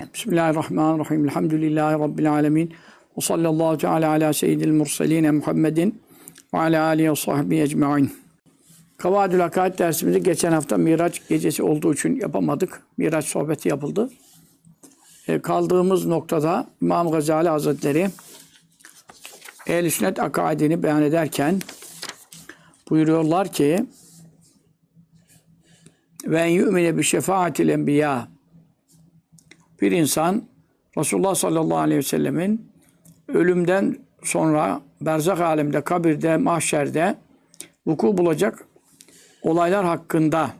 Bismillahirrahmanirrahim. Elhamdülillahi Rabbil alemin. Ve sallallahu teala ala seyyidil murseline Muhammedin ve ala alihi ve sahbihi ecma'in. Kavadül Akaid dersimizi geçen hafta Miraç gecesi olduğu için yapamadık. Miraç sohbeti yapıldı. E, kaldığımız noktada İmam Gazali Hazretleri Ehl-i Sünnet akaidini beyan ederken buyuruyorlar ki ve en yu'mine bi şefaatil enbiya bir insan Resulullah sallallahu aleyhi ve sellemin ölümden sonra berzak alemde, kabirde, mahşerde vuku bulacak olaylar hakkında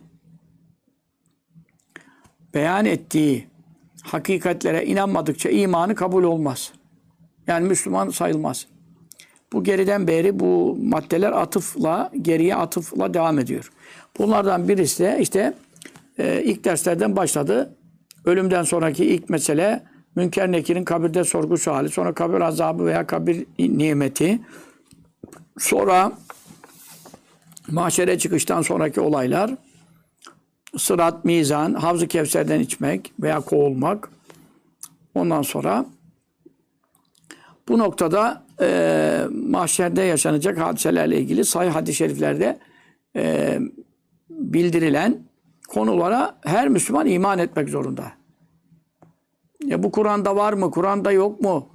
beyan ettiği hakikatlere inanmadıkça imanı kabul olmaz. Yani Müslüman sayılmaz. Bu geriden beri bu maddeler atıfla, geriye atıfla devam ediyor. Bunlardan birisi de işte e, ilk derslerden başladı. Ölümden sonraki ilk mesele Münker Nekir'in kabirde sorgu suali, sonra kabir azabı veya kabir nimeti, sonra mahşere çıkıştan sonraki olaylar, sırat, mizan, havz-ı kevserden içmek veya kovulmak, ondan sonra bu noktada e, mahşerde yaşanacak hadiselerle ilgili sahih hadis-i şeriflerde e, bildirilen konulara her Müslüman iman etmek zorunda. Ya bu Kur'an'da var mı? Kur'an'da yok mu?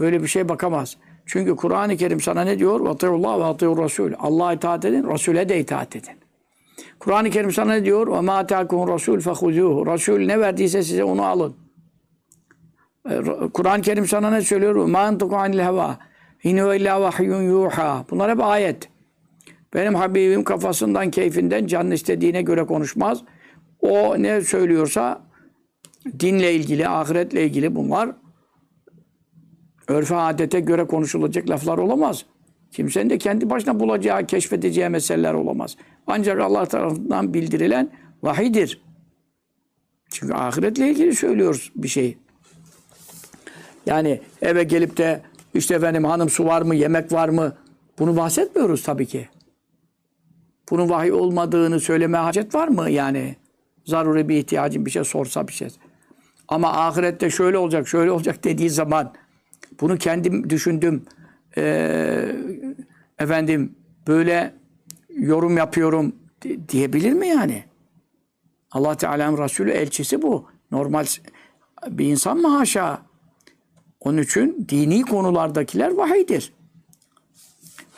Böyle bir şey bakamaz. Çünkü Kur'an-ı Kerim sana ne diyor? Vatiyullah ve atiyur Resul. Allah'a itaat edin, Resul'e de itaat edin. Kur'an-ı Kerim sana ne diyor? Ve ma atâkum Resul fehuzuhu. Resul ne verdiyse size onu alın. E, Kur'an-ı Kerim sana ne söylüyor? Ma entuku anil heva. İnü illa vahyun yuha. Bunlar hep ayet. Benim Habibim kafasından, keyfinden, canın istediğine göre konuşmaz. O ne söylüyorsa dinle ilgili, ahiretle ilgili bunlar örfe adete göre konuşulacak laflar olamaz. Kimsenin de kendi başına bulacağı, keşfedeceği meseleler olamaz. Ancak Allah tarafından bildirilen vahidir. Çünkü ahiretle ilgili söylüyoruz bir şey. Yani eve gelip de işte efendim hanım su var mı, yemek var mı? Bunu bahsetmiyoruz tabii ki. Bunun vahiy olmadığını söyleme hacet var mı yani? Zaruri bir ihtiyacın bir şey sorsa bir şey. Ama ahirette şöyle olacak, şöyle olacak dediği zaman bunu kendim düşündüm. Ee, efendim böyle yorum yapıyorum diyebilir mi yani? Allah Teala'nın Resulü elçisi bu. Normal bir insan mı haşa? Onun için dini konulardakiler vahiydir.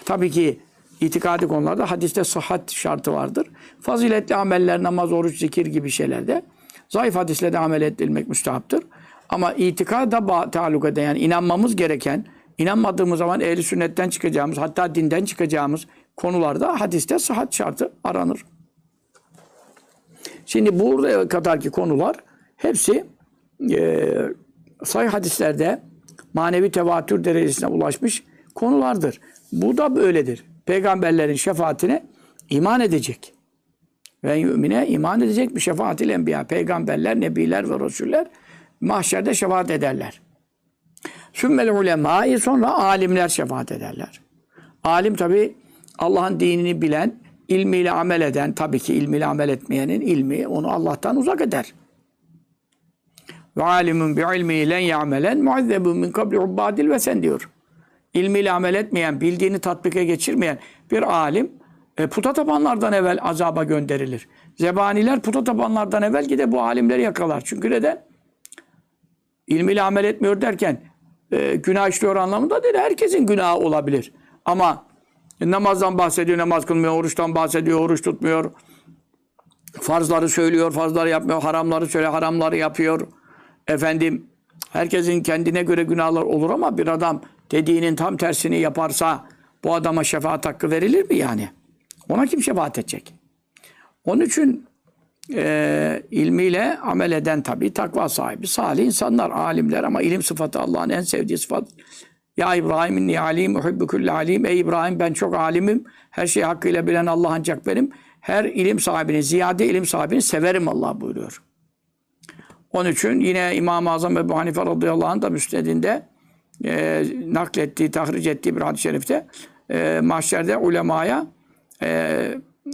Tabii ki itikadi konularda hadiste sıhhat şartı vardır. Faziletli ameller, namaz, oruç, zikir gibi şeylerde zayıf hadisle de amel edilmek müstahaptır. Ama itikada taalluk eden yani inanmamız gereken, inanmadığımız zaman ehli sünnetten çıkacağımız, hatta dinden çıkacağımız konularda hadiste sıhhat şartı aranır. Şimdi buraya kadarki konular hepsi e, sayı hadislerde manevi tevatür derecesine ulaşmış konulardır. Bu da böyledir. Peygamberlerin şefaatine iman edecek. Ve yümine iman edecek bir şefaatil enbiya. Peygamberler, nebiler ve resuller mahşerde şefaat ederler. Sümmel ulemâi sonra alimler şefaat ederler. Alim tabi Allah'ın dinini bilen, ilmiyle amel eden, tabii ki ilmiyle amel etmeyenin ilmi onu Allah'tan uzak eder. Ve alimun bi ilmihi len ya'melen muazzebun min kabli ubbadil ve sen diyor. İlmiyle amel etmeyen, bildiğini tatbike geçirmeyen bir alim e, puta tapanlardan evvel azaba gönderilir. Zebaniler puta tapanlardan evvel gide bu alimleri yakalar. Çünkü neden? İlmiyle amel etmiyor derken e, günah işliyor anlamında değil. Herkesin günahı olabilir. Ama namazdan bahsediyor, namaz kılmıyor, oruçtan bahsediyor, oruç tutmuyor. Farzları söylüyor, farzları yapmıyor, haramları söylüyor, haramları yapıyor. Efendim, herkesin kendine göre günahlar olur ama bir adam dediğinin tam tersini yaparsa bu adama şefaat hakkı verilir mi yani? Ona kim şefaat edecek? Onun için e, ilmiyle amel eden tabi takva sahibi, salih insanlar, alimler ama ilim sıfatı Allah'ın en sevdiği sıfat. Ya İbrahim inni alim, uhibbu kulli alim. Ey İbrahim ben çok alimim. Her şeyi hakkıyla bilen Allah ancak benim. Her ilim sahibini, ziyade ilim sahibini severim Allah buyuruyor. Onun için yine İmam-ı Azam Ebu Hanife radıyallahu anh da müsnedinde e, naklettiği, tahric ettiği bir hadis-i şerifte e, mahşerde ulemaya e,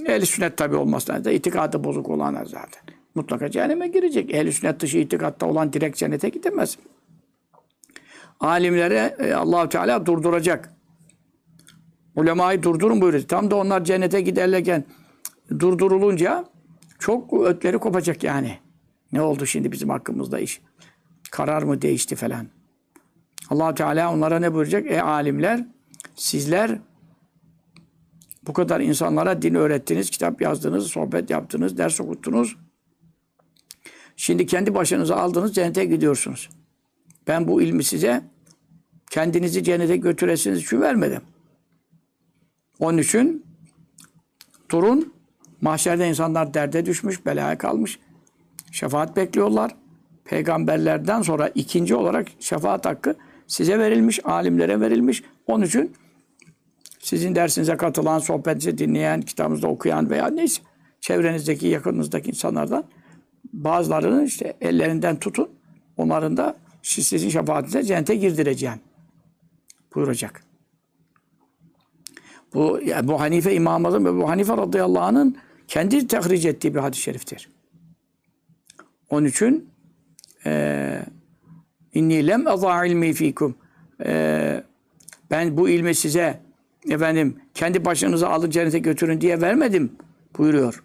ehl sünnet tabi olmasına da itikadı bozuk olanlar zaten. mutlaka cehenneme girecek. Ehl-i sünnet dışı itikatta olan direkt cennete gidemez. Alimlere e, Allahu Teala durduracak. Ulemayı durdurun buyuruyor. Tam da onlar cennete giderlerken durdurulunca çok ötleri kopacak yani. Ne oldu şimdi bizim hakkımızda iş? Karar mı değişti falan. Allah Teala onlara ne buyuracak? E alimler sizler bu kadar insanlara din öğrettiniz, kitap yazdınız, sohbet yaptınız, ders okuttunuz. Şimdi kendi başınıza aldınız, cennete gidiyorsunuz. Ben bu ilmi size kendinizi cennete götüresiniz için vermedim. Onun için durun. Mahşerde insanlar derde düşmüş, belaya kalmış. Şefaat bekliyorlar. Peygamberlerden sonra ikinci olarak şefaat hakkı size verilmiş, alimlere verilmiş. Onun için sizin dersinize katılan, sohbetinizi dinleyen, kitabınızda okuyan veya neyse çevrenizdeki, yakınınızdaki insanlardan bazılarının işte ellerinden tutun. Onların da sizin şefaatinize cennete girdireceğim. Buyuracak. Bu yani bu Hanife İmam Azam ve bu Hanife radıyallahu anh'ın kendi tehric ettiği bir hadis-i şeriftir. Onun için e, inni lem azâ ilmi fikum e, ben bu ilmi size efendim kendi başınıza alın cennete götürün diye vermedim buyuruyor.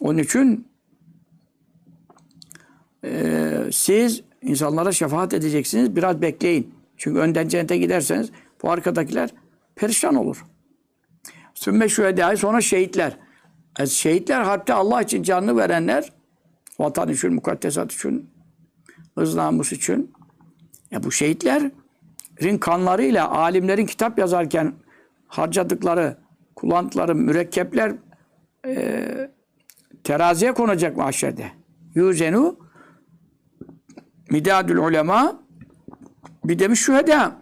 Onun için e, siz insanlara şefaat edeceksiniz. Biraz bekleyin. Çünkü önden cennete giderseniz bu arkadakiler perişan olur. Sümme şühedâi sonra şehitler. E, şehitler harpte Allah için canını verenler vatan için, mukaddesat için, hız namus için. Ya bu şehitlerin kanlarıyla alimlerin kitap yazarken harcadıkları, kullandıkları mürekkepler e, teraziye konacak mahşerde. Yüzenu midadül ulema bir demiş şüheda.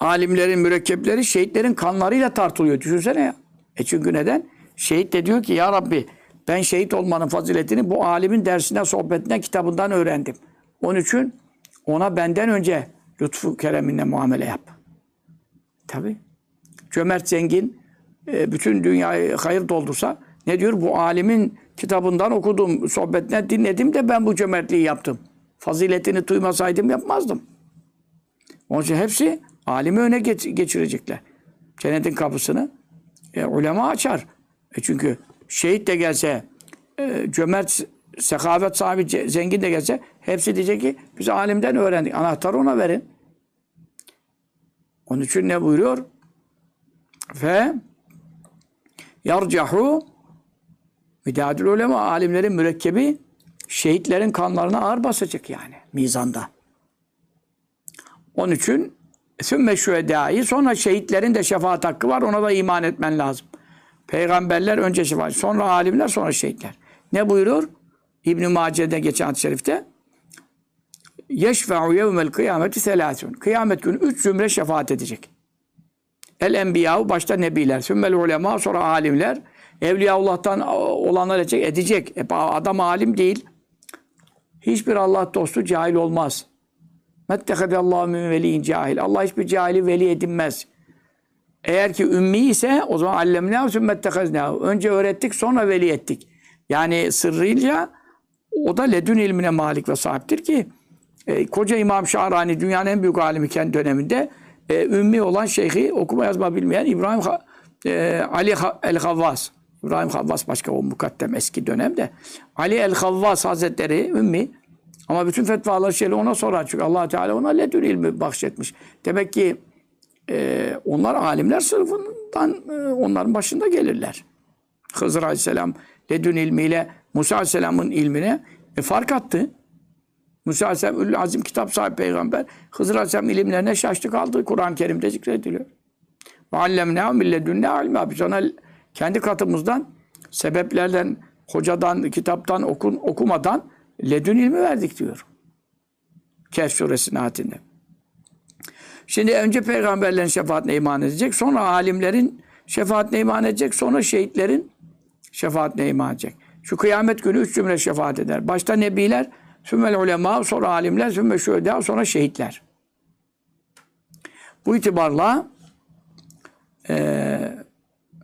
Alimlerin mürekkepleri şehitlerin kanlarıyla tartılıyor. Düşünsene ya. E çünkü neden? Şehit de diyor ki ya Rabbi ben şehit olmanın faziletini bu alimin dersine, sohbetinden, kitabından öğrendim. Onun için ona benden önce lütfu kereminle muamele yap. Tabi. Cömert zengin e, bütün dünyayı hayır doldursa ne diyor? Bu alimin kitabından okudum, sohbetinden dinledim de ben bu cömertliği yaptım. Faziletini duymasaydım yapmazdım. Onun için hepsi alimi öne geç, geçirecekler. Cennetin kapısını e, ulema açar. E çünkü şehit de gelse, e, cömert, sekavet sahibi, zengin de gelse hepsi diyecek ki biz alimden öğrendik. Anahtarı ona verin. Onun için ne buyuruyor? Ve yarcahu müdadil ulema alimlerin mürekkebi şehitlerin kanlarına ağır basacak yani mizanda. Onun için sümme şühedâi sonra şehitlerin de şefaat hakkı var ona da iman etmen lazım. Peygamberler önce şefaat, sonra alimler, sonra şehitler. Ne buyuruyor? İbn-i Mace'de geçen hadis-i şerifte yeşfe'u yevmel kıyameti selâsün. Kıyamet günü üç zümre şefaat edecek. El enbiyahu başta nebiler, sümmel ulema sonra alimler, Evliyaullah'tan olanlar edecek, edecek. E, adam alim değil. Hiçbir Allah dostu cahil olmaz. Mettehedallahu min veliyin cahil. Allah hiçbir cahili veli edinmez. Eğer ki ümmi ise o zaman allemnâhu sümmetteheznâhu. Önce öğrettik sonra veli ettik. Yani sırrıyla o da ledün ilmine malik ve sahiptir ki e, koca İmam Şahrani dünyanın en büyük alimi kendi döneminde e, ümmi olan şeyhi okuma yazma bilmeyen İbrahim e, Ali el-Havvas İbrahim Havvas başka o mukaddem eski dönemde. Ali el-Havvas Hazretleri ümmi ama bütün fetvalar şeyle ona sorar çünkü allah Teala ona ledün ilmi bahşetmiş. Demek ki e, onlar alimler sınıfından e, onların başında gelirler. Hızır Aleyhisselam ledün ilmiyle Musa Aleyhisselam'ın ilmine e, fark attı. Musa Aleyhisselam Ül Azim kitap sahibi peygamber. Hızır Aleyhisselam ilimlerine şaştı kaldı. Kur'an-ı Kerim'de zikrediliyor. Ve allemnâhu milledünne almâ. Biz ona kendi katımızdan sebeplerden, hocadan, kitaptan okun, okumadan ledün ilmi verdik diyor. Kehf suresinin ayetinde. Şimdi önce peygamberlerin şefaatine iman edecek, sonra alimlerin şefaatine iman edecek, sonra şehitlerin şefaatine iman edecek. Şu kıyamet günü üç cümle şefaat eder. Başta nebiler, sümmel ulema, sonra alimler, sümme şühedâ, sonra şehitler. Bu itibarla e,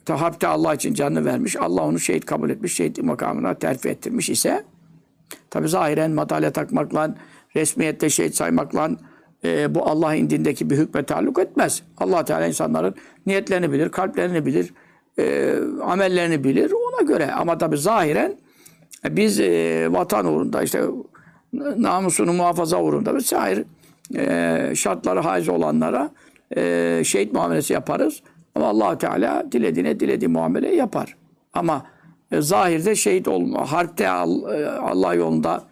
ta harpte Allah için canını vermiş. Allah onu şehit kabul etmiş. Şehit makamına terfi ettirmiş ise tabi zahiren madalya takmakla resmiyette şehit saymakla e, bu Allah indindeki bir hükme taalluk etmez. allah Teala insanların niyetlerini bilir, kalplerini bilir, e, amellerini bilir ona göre. Ama tabi zahiren e, biz e, vatan uğrunda işte namusunu muhafaza uğrunda vesaire e, şartları haiz olanlara e, şehit muamelesi yaparız. Ama allah Teala dilediğine dilediği muamele yapar. Ama e, zahirde şehit olma, harpte e, Allah yolunda,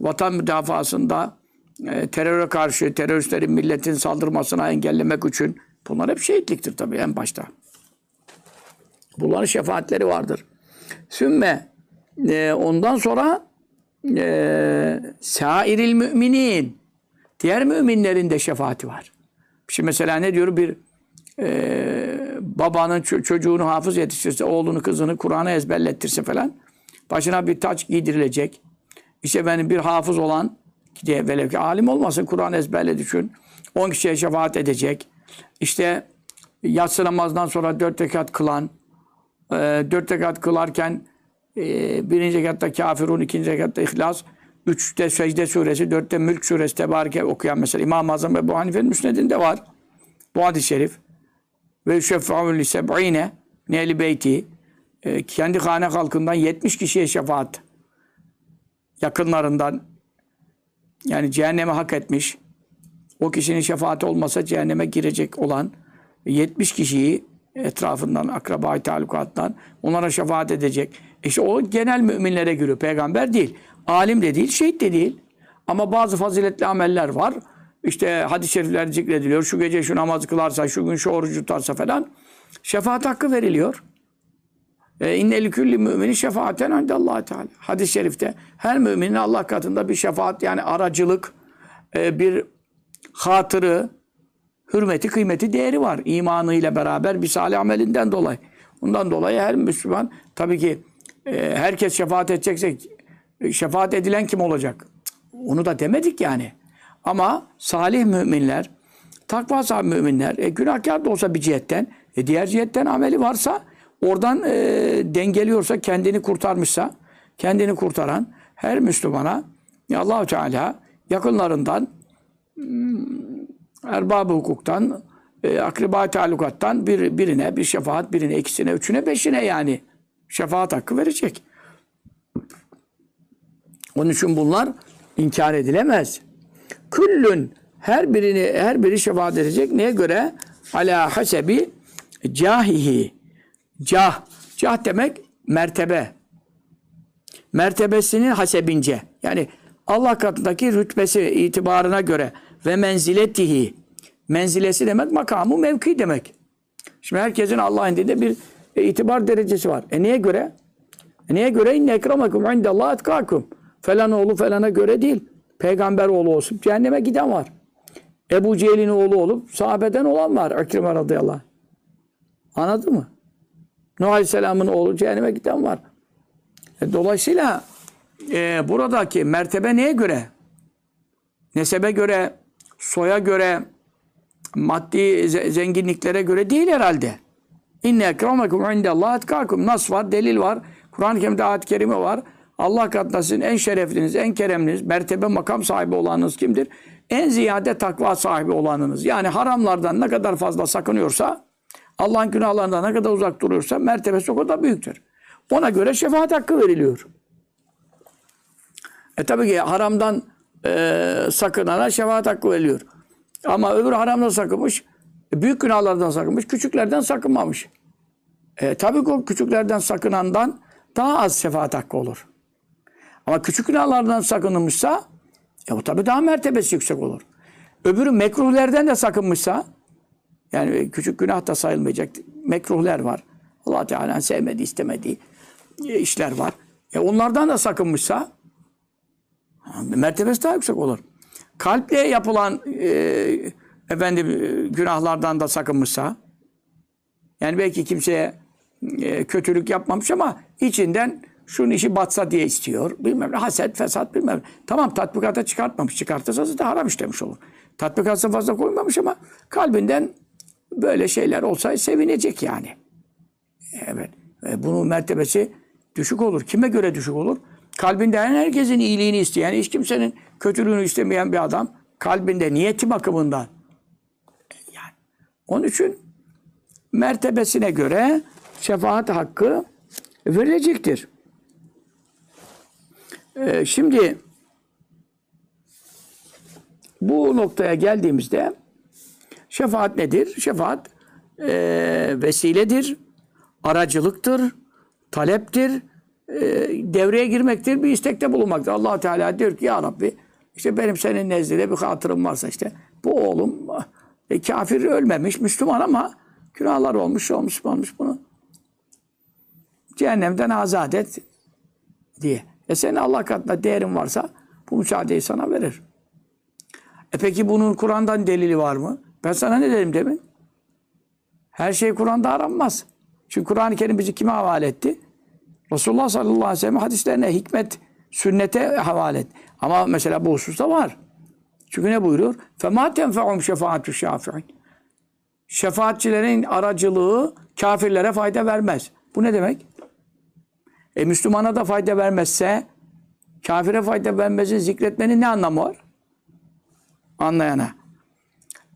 vatan müdafasında, e, teröre karşı, teröristlerin milletin saldırmasına engellemek için bunlar hep şehitliktir tabii en başta. Bunların şefaatleri vardır. Sümme e, ondan sonra e, sairil müminin diğer müminlerin de şefaati var. Şimdi mesela ne diyor bir e, babanın ço- çocuğunu hafız yetiştirse, oğlunu kızını Kur'an'ı ezberlettirse falan başına bir taç giydirilecek. İşte benim bir hafız olan diye velev ki alim olmasın Kur'an ezberle düşün. 10 kişiye şefaat edecek. İşte yatsı namazdan sonra dört rekat kılan, e, dört rekat kılarken e, birinci rekatta kafirun, ikinci rekatta ihlas, üçte secde suresi, dörtte mülk suresi tebareke okuyan mesela İmam-ı Azam ve bu Hanife'nin müsnedinde var. Bu hadis-i şerif. Ve şefa'un li seb'ine nehli beyti e, kendi hane halkından 70 kişiye şefaat yakınlarından yani cehenneme hak etmiş o kişinin şefaati olmasa cehenneme girecek olan 70 kişiyi etrafından, akraba talukattan onlara şefaat edecek. İşte o genel müminlere giriyor. Peygamber değil. Alim de değil, şehit de değil. Ama bazı faziletli ameller var. İşte hadis-i şerifler zikrediliyor. Şu gece şu namaz kılarsa, şu gün şu oruç tutarsa falan şefaat hakkı veriliyor. E, İnneli külli müminin şefaaten indallah Teala. Hadis-i şerifte her müminin Allah katında bir şefaat yani aracılık, e, bir hatırı, hürmeti, kıymeti, değeri var. İmanıyla beraber bir salih amelinden dolayı. Bundan dolayı her Müslüman tabii ki e, herkes şefaat edecekse şefaat edilen kim olacak? Onu da demedik yani. Ama salih müminler, takva sahibi müminler, e, günahkar da olsa bir cihetten, e, diğer cihetten ameli varsa, oradan e, dengeliyorsa, kendini kurtarmışsa, kendini kurtaran her Müslümana Allahu Teala yakınlarından erbab hukuktan, e, akriba talukattan bir, birine, bir şefaat, birine, ikisine, üçüne, beşine yani şefaat hakkı verecek. Onun için bunlar inkar edilemez. Küllün her birini her biri şefaat edecek. Neye göre? Ala hasebi cahihi. Cah. Cah demek mertebe. Mertebesinin hasebince. Yani Allah katındaki rütbesi itibarına göre ve menziletihi. Menzilesi demek makamı mevki demek. Şimdi herkesin Allah'ın indinde bir itibar derecesi var. E niye göre? E niye göre? İnne ekramakum indallah etkakum. Falan oğlu falana göre değil. Peygamber oğlu olsun. Cehenneme giden var. Ebu Cehil'in oğlu olup sahabeden olan var. Ekrem radıyallahu anh. Anladın mı? Nuh Aleyhisselam'ın oğlu cehenneme giden var. E, dolayısıyla e, buradaki mertebe neye göre? Nesebe göre, soya göre, maddi ze- zenginliklere göre değil herhalde. İnne ekremekum indallah etkakum. Nas var, delil var. Kur'an-ı Kerim'de ayet-i kerime var. Allah katında sizin en şerefliniz, en keremliniz, mertebe makam sahibi olanınız kimdir? En ziyade takva sahibi olanınız. Yani haramlardan ne kadar fazla sakınıyorsa, Allah'ın günahlarından ne kadar uzak duruyorsa mertebesi o kadar büyüktür. Ona göre şefaat hakkı veriliyor. E tabii ki haramdan e, sakınana şefaat hakkı veriliyor. Ama öbür haramdan sakınmış, büyük günahlardan sakınmış, küçüklerden sakınmamış. E, tabii ki o küçüklerden sakınandan daha az şefaat hakkı olur. Ama küçük günahlardan sakınılmışsa e, o tabii daha mertebesi yüksek olur. Öbürü mekruhlerden de sakınmışsa yani küçük günah da sayılmayacak mekruhler var. Allah Teala'nın sevmediği, istemediği e, işler var. E onlardan da sakınmışsa mertebesi daha yüksek olur. Kalple yapılan e, efendim e, günahlardan da sakınmışsa yani belki kimseye e, kötülük yapmamış ama içinden şunun işi batsa diye istiyor. Bilmem ne haset, fesat bilmem. Tamam tatbikata çıkartmamış. Çıkartırsa zaten haram işlemiş olur. Tatbikata fazla koymamış ama kalbinden böyle şeyler olsa sevinecek yani. Evet. E, bunun mertebesi düşük olur. Kime göre düşük olur? Kalbinde herkesin iyiliğini isteyen, hiç kimsenin kötülüğünü istemeyen bir adam kalbinde niyeti bakımından yani onun için mertebesine göre şefaat hakkı verilecektir. Ee, şimdi bu noktaya geldiğimizde şefaat nedir? Şefaat e, vesiledir, aracılıktır, taleptir, e, devreye girmektir, bir istekte bulunmaktır. allah Teala diyor ki ya Rabbi işte benim senin nezdinde bir hatırım varsa işte bu oğlum e, kafir ölmemiş, Müslüman ama günahlar olmuş, olmuş, olmuş bunu. Cehennemden azat et diye. E senin Allah katında değerin varsa bu müsaadeyi sana verir. E peki bunun Kur'an'dan delili var mı? Ben sana ne dedim demin? Her şey Kur'an'da aranmaz. Çünkü Kur'an-ı Kerim bizi kime havale etti? Resulullah sallallahu aleyhi ve sellem hadislerine, hikmet, sünnete havale etti. Ama mesela bu hususta var. Çünkü ne buyuruyor? فَمَا تَنْفَعُمْ شَفَاعَةُ الشَّافِعِينَ Şefaatçilerin aracılığı kafirlere fayda vermez. Bu ne demek? E Müslümana da fayda vermezse kafire fayda vermezin zikretmenin ne anlamı var? Anlayana.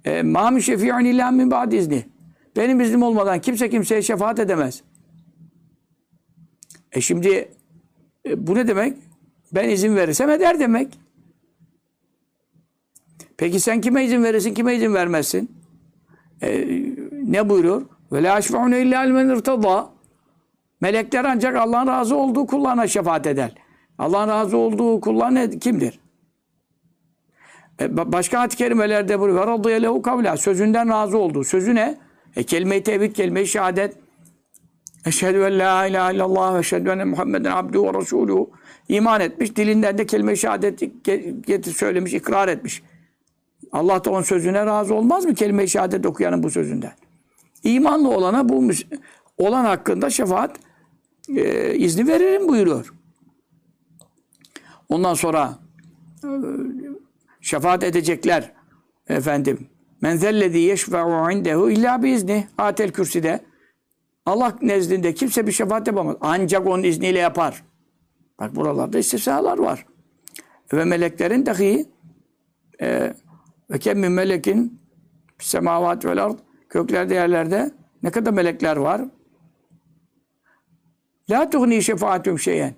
E, Mami şefi'un illa min ba'd izni. Benim iznim olmadan kimse kimseye şefaat edemez. E şimdi e, bu ne demek? Ben izin verirsem eder demek. Peki sen kime izin verirsin, kime izin vermezsin? E, ne buyuruyor? Ve la şefa'un illa men irtada. Melekler ancak Allah'ın razı olduğu kullarına şefaat eder. Allah'ın razı olduğu kullar ne, kimdir? E, ba- başka ayet-i kerimelerde buyuruyor. Ve radıyallahu lehu kavla. Sözünden razı olduğu. Sözü ne? E, kelime-i tevhid, kelime-i şehadet. Eşhedü en la ilahe illallah ve eşhedü enne Muhammeden abduhu ve resuluhu. İman etmiş. Dilinden de kelime-i şehadet ge- getir söylemiş, ikrar etmiş. Allah da onun sözüne razı olmaz mı? Kelime-i şehadet okuyanın bu sözünden. İmanlı olana bu olan hakkında şefaat e, izni veririm buyuruyor. Ondan sonra e, şefaat edecekler efendim. Men zellezî yeşfe'u indehu illa biizni. Atel kürsüde. Allah nezdinde kimse bir şefaat yapamaz. Ancak onun izniyle yapar. Bak buralarda istisnalar var. Ve meleklerin dahi e, ve kem min melekin semavat vel ard köklerde yerlerde ne kadar melekler var? La tuhni şefaatüm şeyen.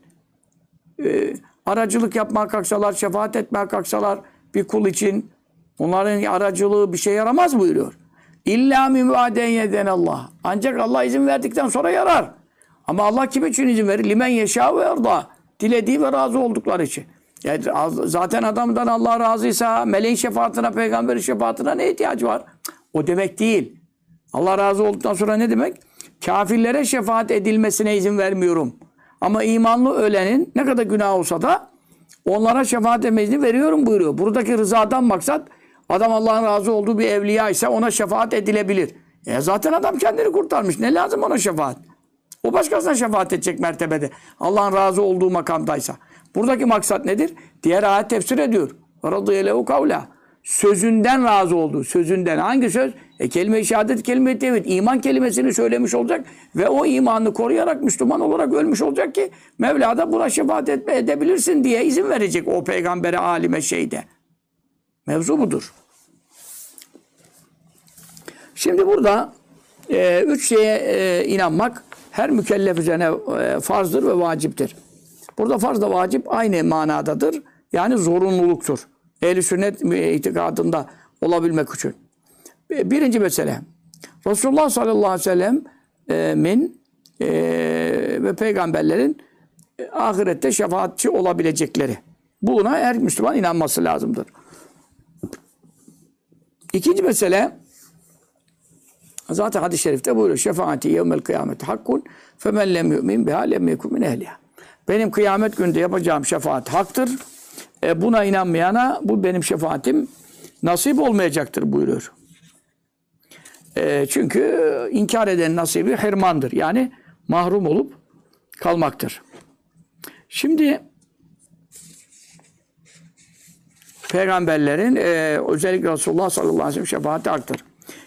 Ee, aracılık yapmaya kalksalar, şefaat etmeye kalksalar bir kul için onların aracılığı bir şey yaramaz buyuruyor. İlla mübaaden yeden Allah. Ancak Allah izin verdikten sonra yarar. Ama Allah kim için izin verir? Limen yeşâ ve erda. Dilediği ve razı oldukları için. Yani zaten adamdan Allah razıysa meleğin şefaatine, peygamberin şefaatine ne ihtiyacı var? O demek değil. Allah razı olduktan sonra ne demek? Kafirlere şefaat edilmesine izin vermiyorum. Ama imanlı ölenin ne kadar günah olsa da onlara şefaat etme izni veriyorum buyuruyor. Buradaki rızadan maksat adam Allah'ın razı olduğu bir evliya ise ona şefaat edilebilir. E zaten adam kendini kurtarmış. Ne lazım ona şefaat? O başkasına şefaat edecek mertebede. Allah'ın razı olduğu makamdaysa. Buradaki maksat nedir? Diğer ayet tefsir ediyor. Radıyallahu kavla. Sözünden razı olduğu. Sözünden. Hangi söz? E kelime-i şehadet, kelime-i tevhid. İman kelimesini söylemiş olacak ve o imanını koruyarak Müslüman olarak ölmüş olacak ki Mevla da buna şefaat etme edebilirsin diye izin verecek o peygambere, alime, şeyde. Mevzu budur. Şimdi burada e, üç şeye e, inanmak her mükellef üzerine e, farzdır ve vaciptir. Burada farz da vacip aynı manadadır. Yani zorunluluktur. Ehl-i sünnet itikadında olabilmek için. Birinci mesele. Resulullah sallallahu aleyhi ve sellem'in e, ve peygamberlerin e, ahirette şefaatçi olabilecekleri. Buna her Müslüman inanması lazımdır. İkinci mesele zaten hadis-i şerifte buyuruyor. Şefaati yevmel kıyameti hakkun femen lem yu'min biha lem yekun min ehliha. Benim kıyamet gününde yapacağım şefaat haktır. E, buna inanmayana bu benim şefaatim nasip olmayacaktır buyuruyor. E, çünkü inkar eden nasibi hirmandır. Yani mahrum olup kalmaktır. Şimdi peygamberlerin e, özellikle Resulullah sallallahu aleyhi ve sellem şefaati haktır.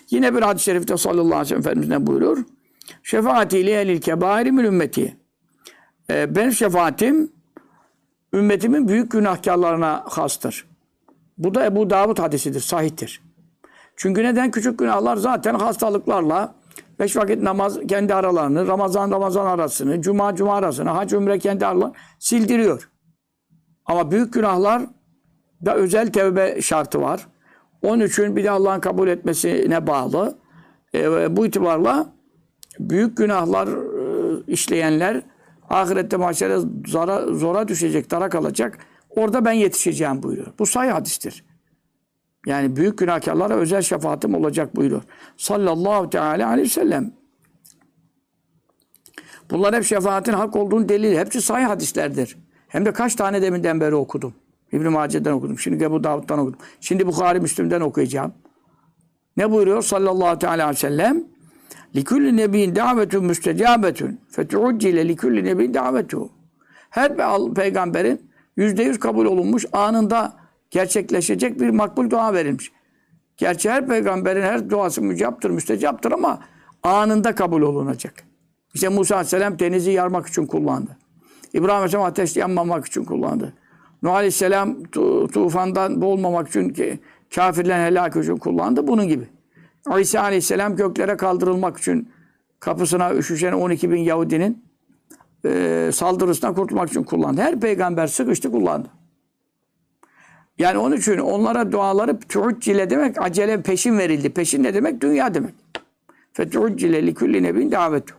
Yine bir hadis-i şerifte sallallahu aleyhi ve sellem Efendimiz ne buyuruyor? Şefaati li ehlil kebairi ümmeti. Ee, benim şefaatim ümmetimin büyük günahkarlarına hastır. Bu da Ebu Davud hadisidir, sahihtir. Çünkü neden? Küçük günahlar zaten hastalıklarla, beş vakit namaz kendi aralarını, Ramazan Ramazan arasını, Cuma Cuma arasını, hac umre kendi aralarını sildiriyor. Ama büyük günahlar da özel tevbe şartı var. Onun için bir de Allah'ın kabul etmesine bağlı. E, bu itibarla büyük günahlar e, işleyenler ahirette mahşere zora, zora düşecek, dara kalacak. Orada ben yetişeceğim buyuruyor. Bu sayı hadistir. Yani büyük günahkarlara özel şefaatim olacak buyuruyor. Sallallahu teala aleyhi ve sellem. Bunlar hep şefaatin hak olduğunu delil. Hepsi sayı hadislerdir. Hem de kaç tane deminden beri okudum. İbn-i Mace'den okudum. Şimdi Ebu Davud'dan okudum. Şimdi Bukhari Müslim'den okuyacağım. Ne buyuruyor sallallahu teala aleyhi ve sellem? Likulli nebiyin davetun müstecabetun. Fetuuccile likulli nebiyin davetu. Her pe- peygamberin yüzde yüz kabul olunmuş anında gerçekleşecek bir makbul dua verilmiş. Gerçi her peygamberin her duası mücaptır, müstecaptır ama anında kabul olunacak. İşte Musa Aleyhisselam denizi yarmak için kullandı. İbrahim Aleyhisselam ateşte yanmamak için kullandı. Nuh Aleyhisselam tu- tufandan boğulmamak için ki, kafirlerin helak için kullandı. Bunun gibi. İsa Aleyhisselam göklere kaldırılmak için kapısına üşüşen 12 bin Yahudinin e, saldırısından kurtulmak için kullandı. Her peygamber sıkıştı kullandı. Yani onun için onlara duaları tuuccile demek acele peşin verildi. Peşin ne demek? Dünya demek. Fetuuccile likulli nebin davetu.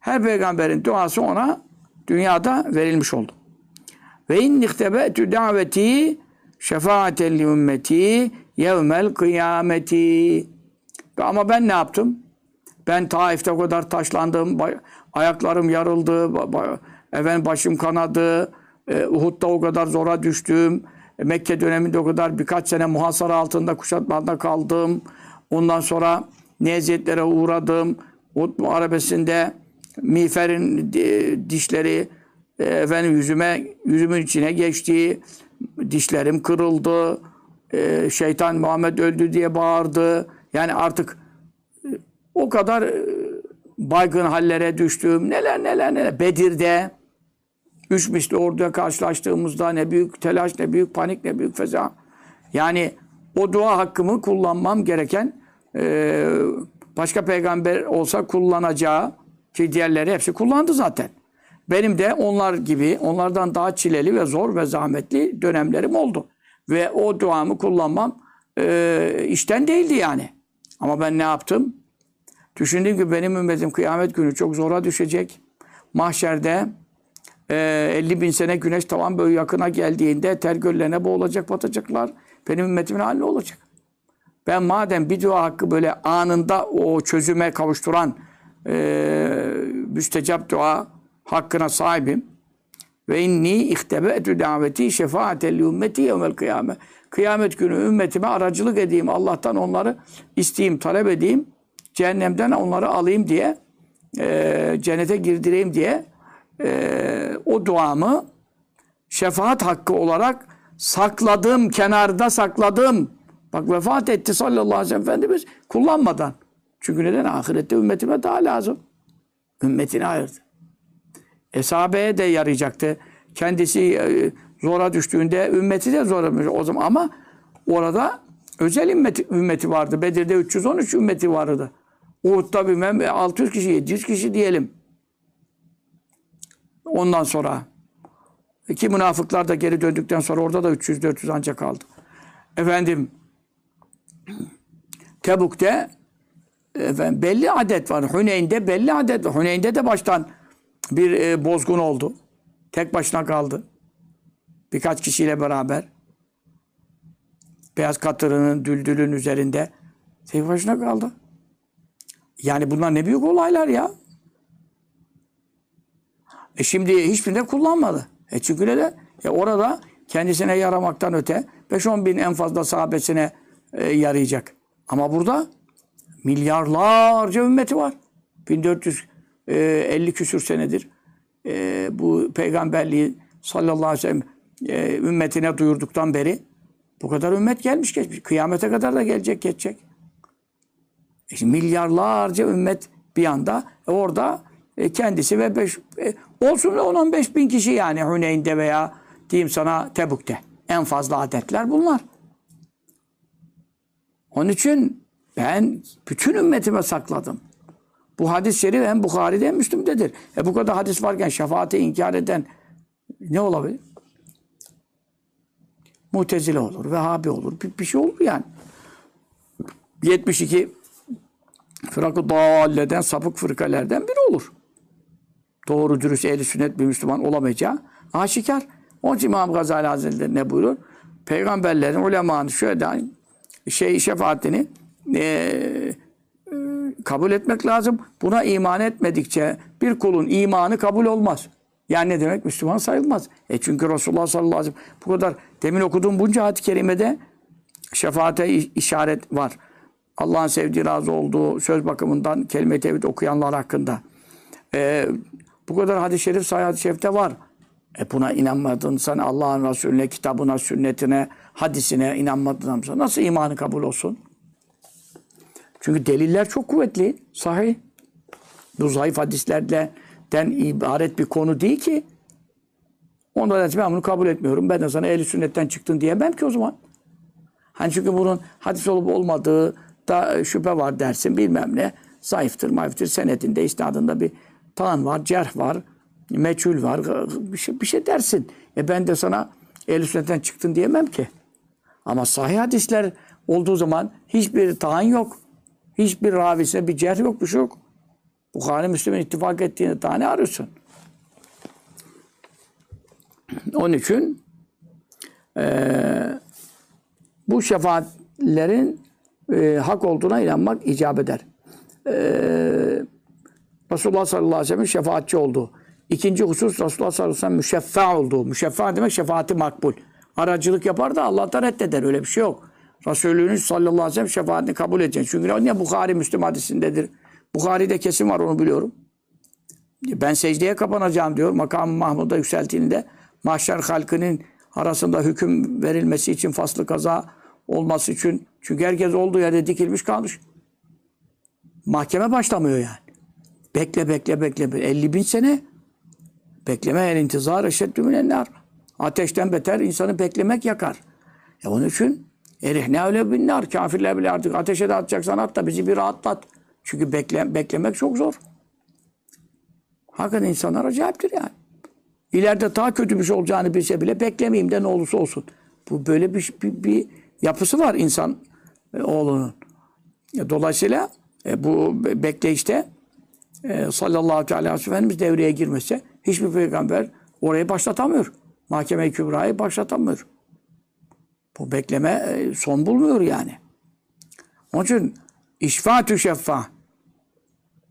Her peygamberin duası ona dünyada verilmiş oldu. Ve in ihtebetu daveti şefaaten li ümmeti yevmel kıyameti. Ama ben ne yaptım? Ben Taif'te o kadar taşlandım, ayaklarım yarıldı, efendim başım kanadı, e, Uhud'da o kadar zora düştüm, e, Mekke döneminde o kadar birkaç sene muhasara altında, kuşatmada kaldım. Ondan sonra ne eziyetlere uğradım. Uhud Muharebesi'nde miğferin di- dişleri e, efendim yüzüme, yüzümün içine geçti, dişlerim kırıldı, e, şeytan Muhammed öldü diye bağırdı. Yani artık o kadar e, baygın hallere düştüm. Neler neler neler. Bedir'de üç misli orduya karşılaştığımızda ne büyük telaş, ne büyük panik, ne büyük feza. Yani o dua hakkımı kullanmam gereken e, başka peygamber olsa kullanacağı ki diğerleri hepsi kullandı zaten. Benim de onlar gibi, onlardan daha çileli ve zor ve zahmetli dönemlerim oldu. Ve o duamı kullanmam e, işten değildi yani. Ama ben ne yaptım? Düşündüm ki benim ümmetim kıyamet günü çok zora düşecek. Mahşerde e, 50 bin sene güneş tavan böyle yakına geldiğinde ter göllerine boğulacak, batacaklar. Benim ümmetimin hali olacak? Ben madem bir dua hakkı böyle anında o çözüme kavuşturan e, müstecap dua hakkına sahibim. Ve inni ihtebe'tü daveti şefaaten li ümmeti yevmel kıyame. Kıyamet günü ümmetime aracılık edeyim. Allah'tan onları isteyeyim, talep edeyim. Cehennemden onları alayım diye, e, cennete girdireyim diye e, o duamı şefaat hakkı olarak sakladım, kenarda sakladım. Bak vefat etti sallallahu aleyhi ve sellem Efendimiz kullanmadan. Çünkü neden? Ahirette ümmetime daha lazım. Ümmetine ayırdı. E sahabeye de yarayacaktı. Kendisi e, zora düştüğünde ümmeti de zora. O zaman ama orada özel ümmeti, ümmeti vardı. Bedir'de 313 ümmeti vardı. Uhud'da bilmem 600 kişi, 700 kişi diyelim. Ondan sonra ki münafıklar da geri döndükten sonra orada da 300-400 ancak kaldı. Efendim Tebuk'te efendim, belli adet var. Hüneyn'de belli adet var. Hüneyn'de de baştan bir e, bozgun oldu. Tek başına kaldı. Birkaç kişiyle beraber. Beyaz katırının düldülün üzerinde. Tek başına kaldı. Yani bunlar ne büyük olaylar ya. E şimdi hiçbirinde kullanmadı. E çünkü neden? E orada kendisine yaramaktan öte 5-10 bin en fazla sahabesine e, yarayacak. Ama burada milyarlarca ümmeti var. 1450 küsür senedir e, bu peygamberliği sallallahu aleyhi ve sellem e, ümmetine duyurduktan beri bu kadar ümmet gelmiş geçmiş. Kıyamete kadar da gelecek geçecek. E şimdi milyarlarca ümmet bir anda. E, orada e, kendisi ve beş, e, olsun 10-15 bin kişi yani Huneyn'de veya diyeyim sana Tebuk'te. En fazla adetler bunlar. Onun için ben bütün ümmetime sakladım. Bu hadis-i şerif hem Bukhari'de hem Müslim'dedir. E bu kadar hadis varken şefaati inkar eden ne olabilir? Mutezile olur, Vehhabi olur, bir, bir şey olur yani. 72 fırakı dalleden, sapık fırkalerden biri olur. Doğru dürüst ehli sünnet bir Müslüman olamayacağı aşikar. Onun için İmam Gazali Hazretleri ne buyurur? Peygamberlerin, ulemanın şöyle şey şefaatini eee kabul etmek lazım. Buna iman etmedikçe bir kulun imanı kabul olmaz. Yani ne demek? Müslüman sayılmaz. E çünkü Resulullah sallallahu aleyhi ve sellem bu kadar demin okuduğum bunca ayet-i kerimede şefaate işaret var. Allah'ın sevdiği, razı olduğu söz bakımından kelime-i tevhid okuyanlar hakkında. E, bu kadar hadis-i şerif, hadis-i şerifte var. E buna inanmadın sen Allah'ın Resulüne, kitabına, sünnetine, hadisine inanmadın nasıl imanı kabul olsun? Çünkü deliller çok kuvvetli, sahih. Bu zayıf hadislerden ibaret bir konu değil ki. Ondan ben bunu kabul etmiyorum. Ben de sana ehli sünnetten çıktın diyemem ki o zaman. Hani çünkü bunun hadis olup olmadığı da şüphe var dersin bilmem ne. Zayıftır, mayıftır. Senedinde, isnadında bir tan var, cerh var, meçhul var. Bir şey, bir şey dersin. E ben de sana ehli sünnetten çıktın diyemem ki. Ama sahih hadisler olduğu zaman hiçbir taan yok. Hiçbir ravisine bir cerh yok, bir şey yok. Bukhari Müslüm'ün ittifak ettiğini daha ne arıyorsun? Onun için e, bu şefaatlerin e, hak olduğuna inanmak icap eder. E, Resulullah sallallahu aleyhi ve sellem şefaatçi olduğu. İkinci husus Resulullah sallallahu aleyhi ve sellem müşeffa olduğu. Müşeffa demek şefaati makbul. Aracılık yapar da Allah'tan reddeder. Öyle bir şey yok. Resulünün sallallahu aleyhi ve sellem şefaatini kabul edecek. Çünkü ne Bukhari Müslüm hadisindedir. Bukhari'de kesin var onu biliyorum. Ben secdeye kapanacağım diyor. Makam-ı Mahmud'a yükseltiğinde mahşer halkının arasında hüküm verilmesi için faslı kaza olması için. Çünkü herkes olduğu yerde dikilmiş kalmış. Mahkeme başlamıyor yani. Bekle bekle bekle. 50 bin sene bekleme el intizar eşeddü minennar. Ateşten beter insanı beklemek yakar. E onun için Erih ne öyle binler. Kafirler bile artık ateşe de atacaksan at da bizi bir rahatlat. Çünkü bekle, beklemek çok zor. Hakikaten insanlar acayiptir yani. İleride daha kötü bir şey olacağını bilse bile beklemeyeyim de ne olursa olsun. Bu böyle bir, bir, bir yapısı var insan e, oğlunun. E, dolayısıyla e, bu bekleyişte e, sallallahu aleyhi ve sellem devreye girmese hiçbir peygamber orayı başlatamıyor. Mahkeme-i Kübra'yı başlatamıyor. Bu bekleme e, son bulmuyor yani. Onun için işfatü şeffa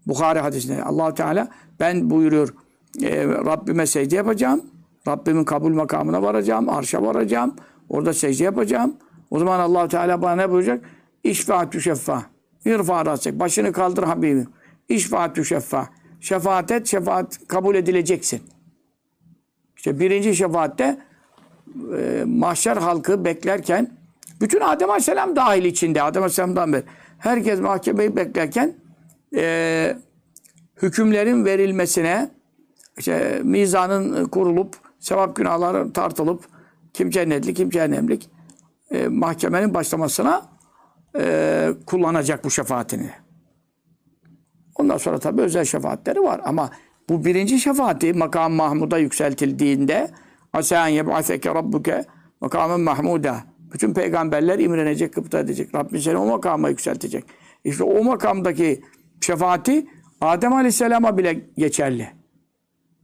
Bukhari hadisinde allah Teala ben buyuruyor e, Rabbime secde yapacağım. Rabbimin kabul makamına varacağım. Arşa varacağım. Orada secde yapacağım. O zaman allah Teala bana ne buyuracak? İşfatü şeffa. İrfa rasek. Başını kaldır Habibim. İşfatü şeffa. Şefaat et, şefaat kabul edileceksin. İşte birinci şefaatte e, mahşer halkı beklerken bütün Adem Aleyhisselam dahil içinde Adem Aleyhisselam'dan beri herkes mahkemeyi beklerken e, hükümlerin verilmesine işte mizanın kurulup sevap günahları tartılıp kim cennetli kim cehennemlik e, mahkemenin başlamasına e, kullanacak bu şefaatini. Ondan sonra tabi özel şefaatleri var ama bu birinci şefaati makam Mahmud'a yükseltildiğinde Asen yeb'aseke rabbuke makamen mahmuda. Bütün peygamberler imrenecek, kıpta edecek. Rabbim seni o makama yükseltecek. İşte o makamdaki şefaati Adem Aleyhisselam'a bile geçerli.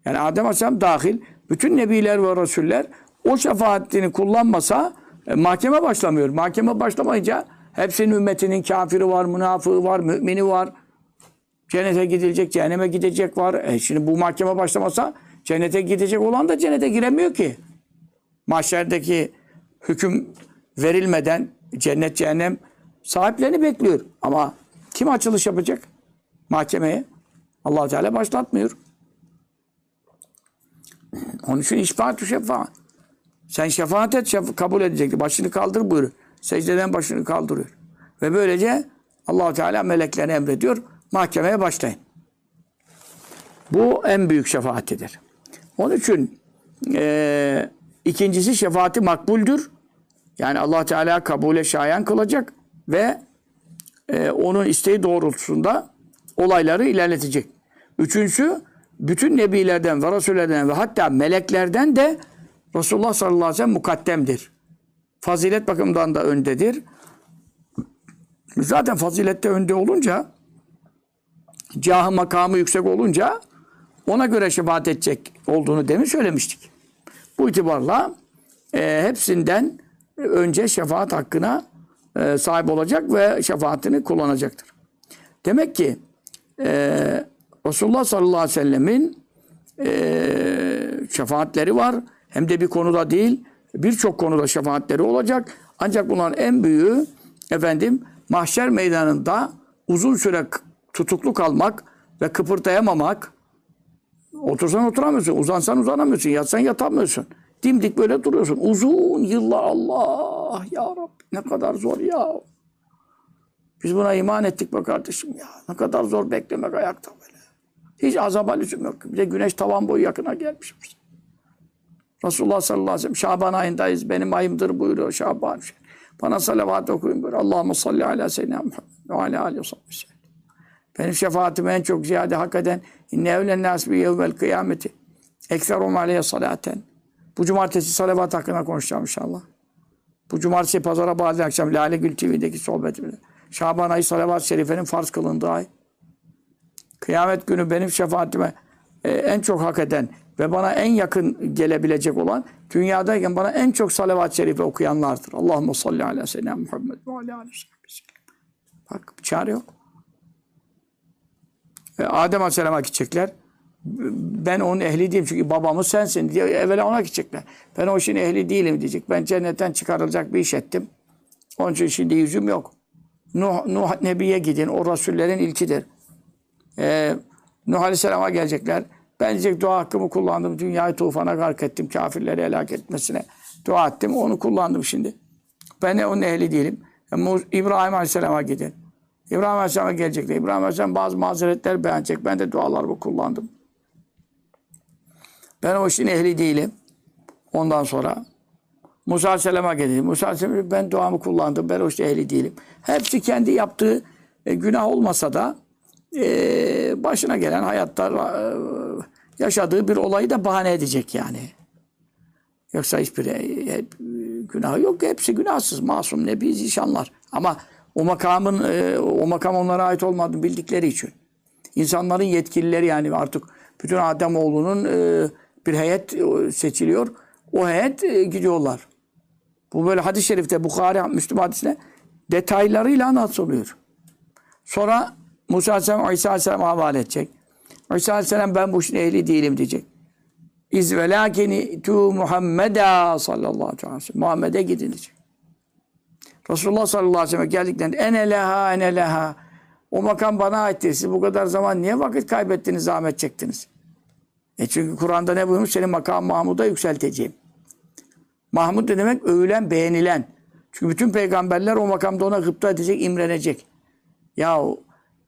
Yani Adem Aleyhisselam dahil bütün nebiler ve rasuller o şefaatini kullanmasa e, mahkeme başlamıyor. Mahkeme başlamayınca hepsinin ümmetinin kafiri var, münafığı var, mümini var. Cennete gidilecek, cehenneme gidecek var. E şimdi bu mahkeme başlamasa Cennete gidecek olan da cennete giremiyor ki. Mahşerdeki hüküm verilmeden cennet cehennem sahiplerini bekliyor. Ama kim açılış yapacak mahkemeye? allah Teala başlatmıyor. Onun için işfaat şefaat. Sen şefaat et, şef kabul edecekti. Başını kaldır buyuruyor. Secdeden başını kaldırıyor. Ve böylece allah Teala meleklerine emrediyor. Mahkemeye başlayın. Bu en büyük şefaatidir. Onun için e, ikincisi şefaati makbuldür. Yani Allah Teala kabule şayan kılacak ve e, onun isteği doğrultusunda olayları ilerletecek. Üçüncüsü bütün nebilerden ve rasullerden ve hatta meleklerden de Resulullah sallallahu aleyhi ve sellem mukaddemdir. Fazilet bakımından da öndedir. Zaten fazilette önde olunca cahı makamı yüksek olunca ona göre şefaat edecek olduğunu demin söylemiştik. Bu itibarla e, hepsinden önce şefaat hakkına e, sahip olacak ve şefaatini kullanacaktır. Demek ki e, Resulullah sallallahu aleyhi ve sellemin e, şefaatleri var. Hem de bir konuda değil, birçok konuda şefaatleri olacak. Ancak bunların en büyüğü efendim mahşer meydanında uzun süre tutuklu kalmak ve kıpırdayamamak. Otursan oturamıyorsun, uzansan uzanamıyorsun, yatsan yatamıyorsun. Dimdik böyle duruyorsun. Uzun yıllar Allah ya Rabbi ne kadar zor ya. Biz buna iman ettik be kardeşim ya. Ne kadar zor beklemek ayakta böyle. Hiç azaba lüzum yok. Bir de güneş tavan boyu yakına gelmiş. Resulullah sallallahu aleyhi ve sellem Şaban ayındayız. Benim ayımdır buyuruyor Şaban. Bana salavat okuyun buyuruyor. Allahümme salli ala seyyidina Muhammed ve ala aleyhi ve sellem. Benim şefaatimi en çok ziyade hak eden inne evlen nas bi yevmel kıyameti ekserum aleyhe salaten. Bu cumartesi salavat hakkında konuşacağım inşallah. Bu cumartesi pazara bağlı akşam Lale Gül TV'deki sohbetimde. Şaban ayı salavat-ı şerifenin farz kılındığı ay. Kıyamet günü benim şefaatime e, en çok hak eden ve bana en yakın gelebilecek olan dünyadayken bana en çok salavat-ı şerife okuyanlardır. Allahümme salli ala seyyidina Muhammed ve ala aleyhi. Bak çare yok. E, Adem Aleyhisselam'a gidecekler. Ben onun ehli değilim çünkü babamız sensin diye evvela ona gidecekler. Ben o işin ehli değilim diyecek. Ben cennetten çıkarılacak bir iş ettim. Onun için şimdi yüzüm yok. Nuh, Nuh Nebi'ye gidin. O Rasullerin ilkidir. Ee, Nuh Aleyhisselam'a gelecekler. Ben diyecek dua hakkımı kullandım. Dünyayı tufana gark ettim. Kafirleri helak etmesine dua ettim. Onu kullandım şimdi. Ben de onun ehli değilim. E, İbrahim Aleyhisselam'a gidin. İbrahim Aleyhisselam'a gelecekler. İbrahim Aleyhisselam bazı mazeretler beğenecek. Ben de dualarımı kullandım. Ben o işin ehli değilim. Ondan sonra Musa Aleyhisselam'a geldi. Musa Aleyhisselam ben duamı kullandım. Ben o işte ehli değilim. Hepsi kendi yaptığı e, günah olmasa da e, başına gelen hayatta e, yaşadığı bir olayı da bahane edecek yani. Yoksa hiçbir e, hep, günahı yok. Hepsi günahsız, masum, nebi, zişanlar. Ama o makamın, e, o makam onlara ait olmadığını bildikleri için. İnsanların yetkilileri yani artık bütün Ademoğlunun e, bir heyet e, seçiliyor. O heyet gidiyorlar. Bu böyle hadis-i şerifte Bukhari, Müslüm hadisine detaylarıyla anlatılıyor. Sonra Musa Aleyhisselam İsa Aleyhisselam'a havale edecek. İsa Aleyhisselam ben bu işin ehli değilim diyecek. İz velâkeni tu Muhammeda sallallahu aleyhi ve sellem. Muhammed'e gidin diyecek. Resulullah sallallahu aleyhi ve sellem geldiklerinde ene leha ene leha. O makam bana aittir. Siz bu kadar zaman niye vakit kaybettiniz, zahmet çektiniz? E çünkü Kur'an'da ne buyurmuş? Senin makam Mahmud'a yükselteceğim. Mahmud ne demek? Övülen, beğenilen. Çünkü bütün peygamberler o makamda ona gıpta edecek, imrenecek. Ya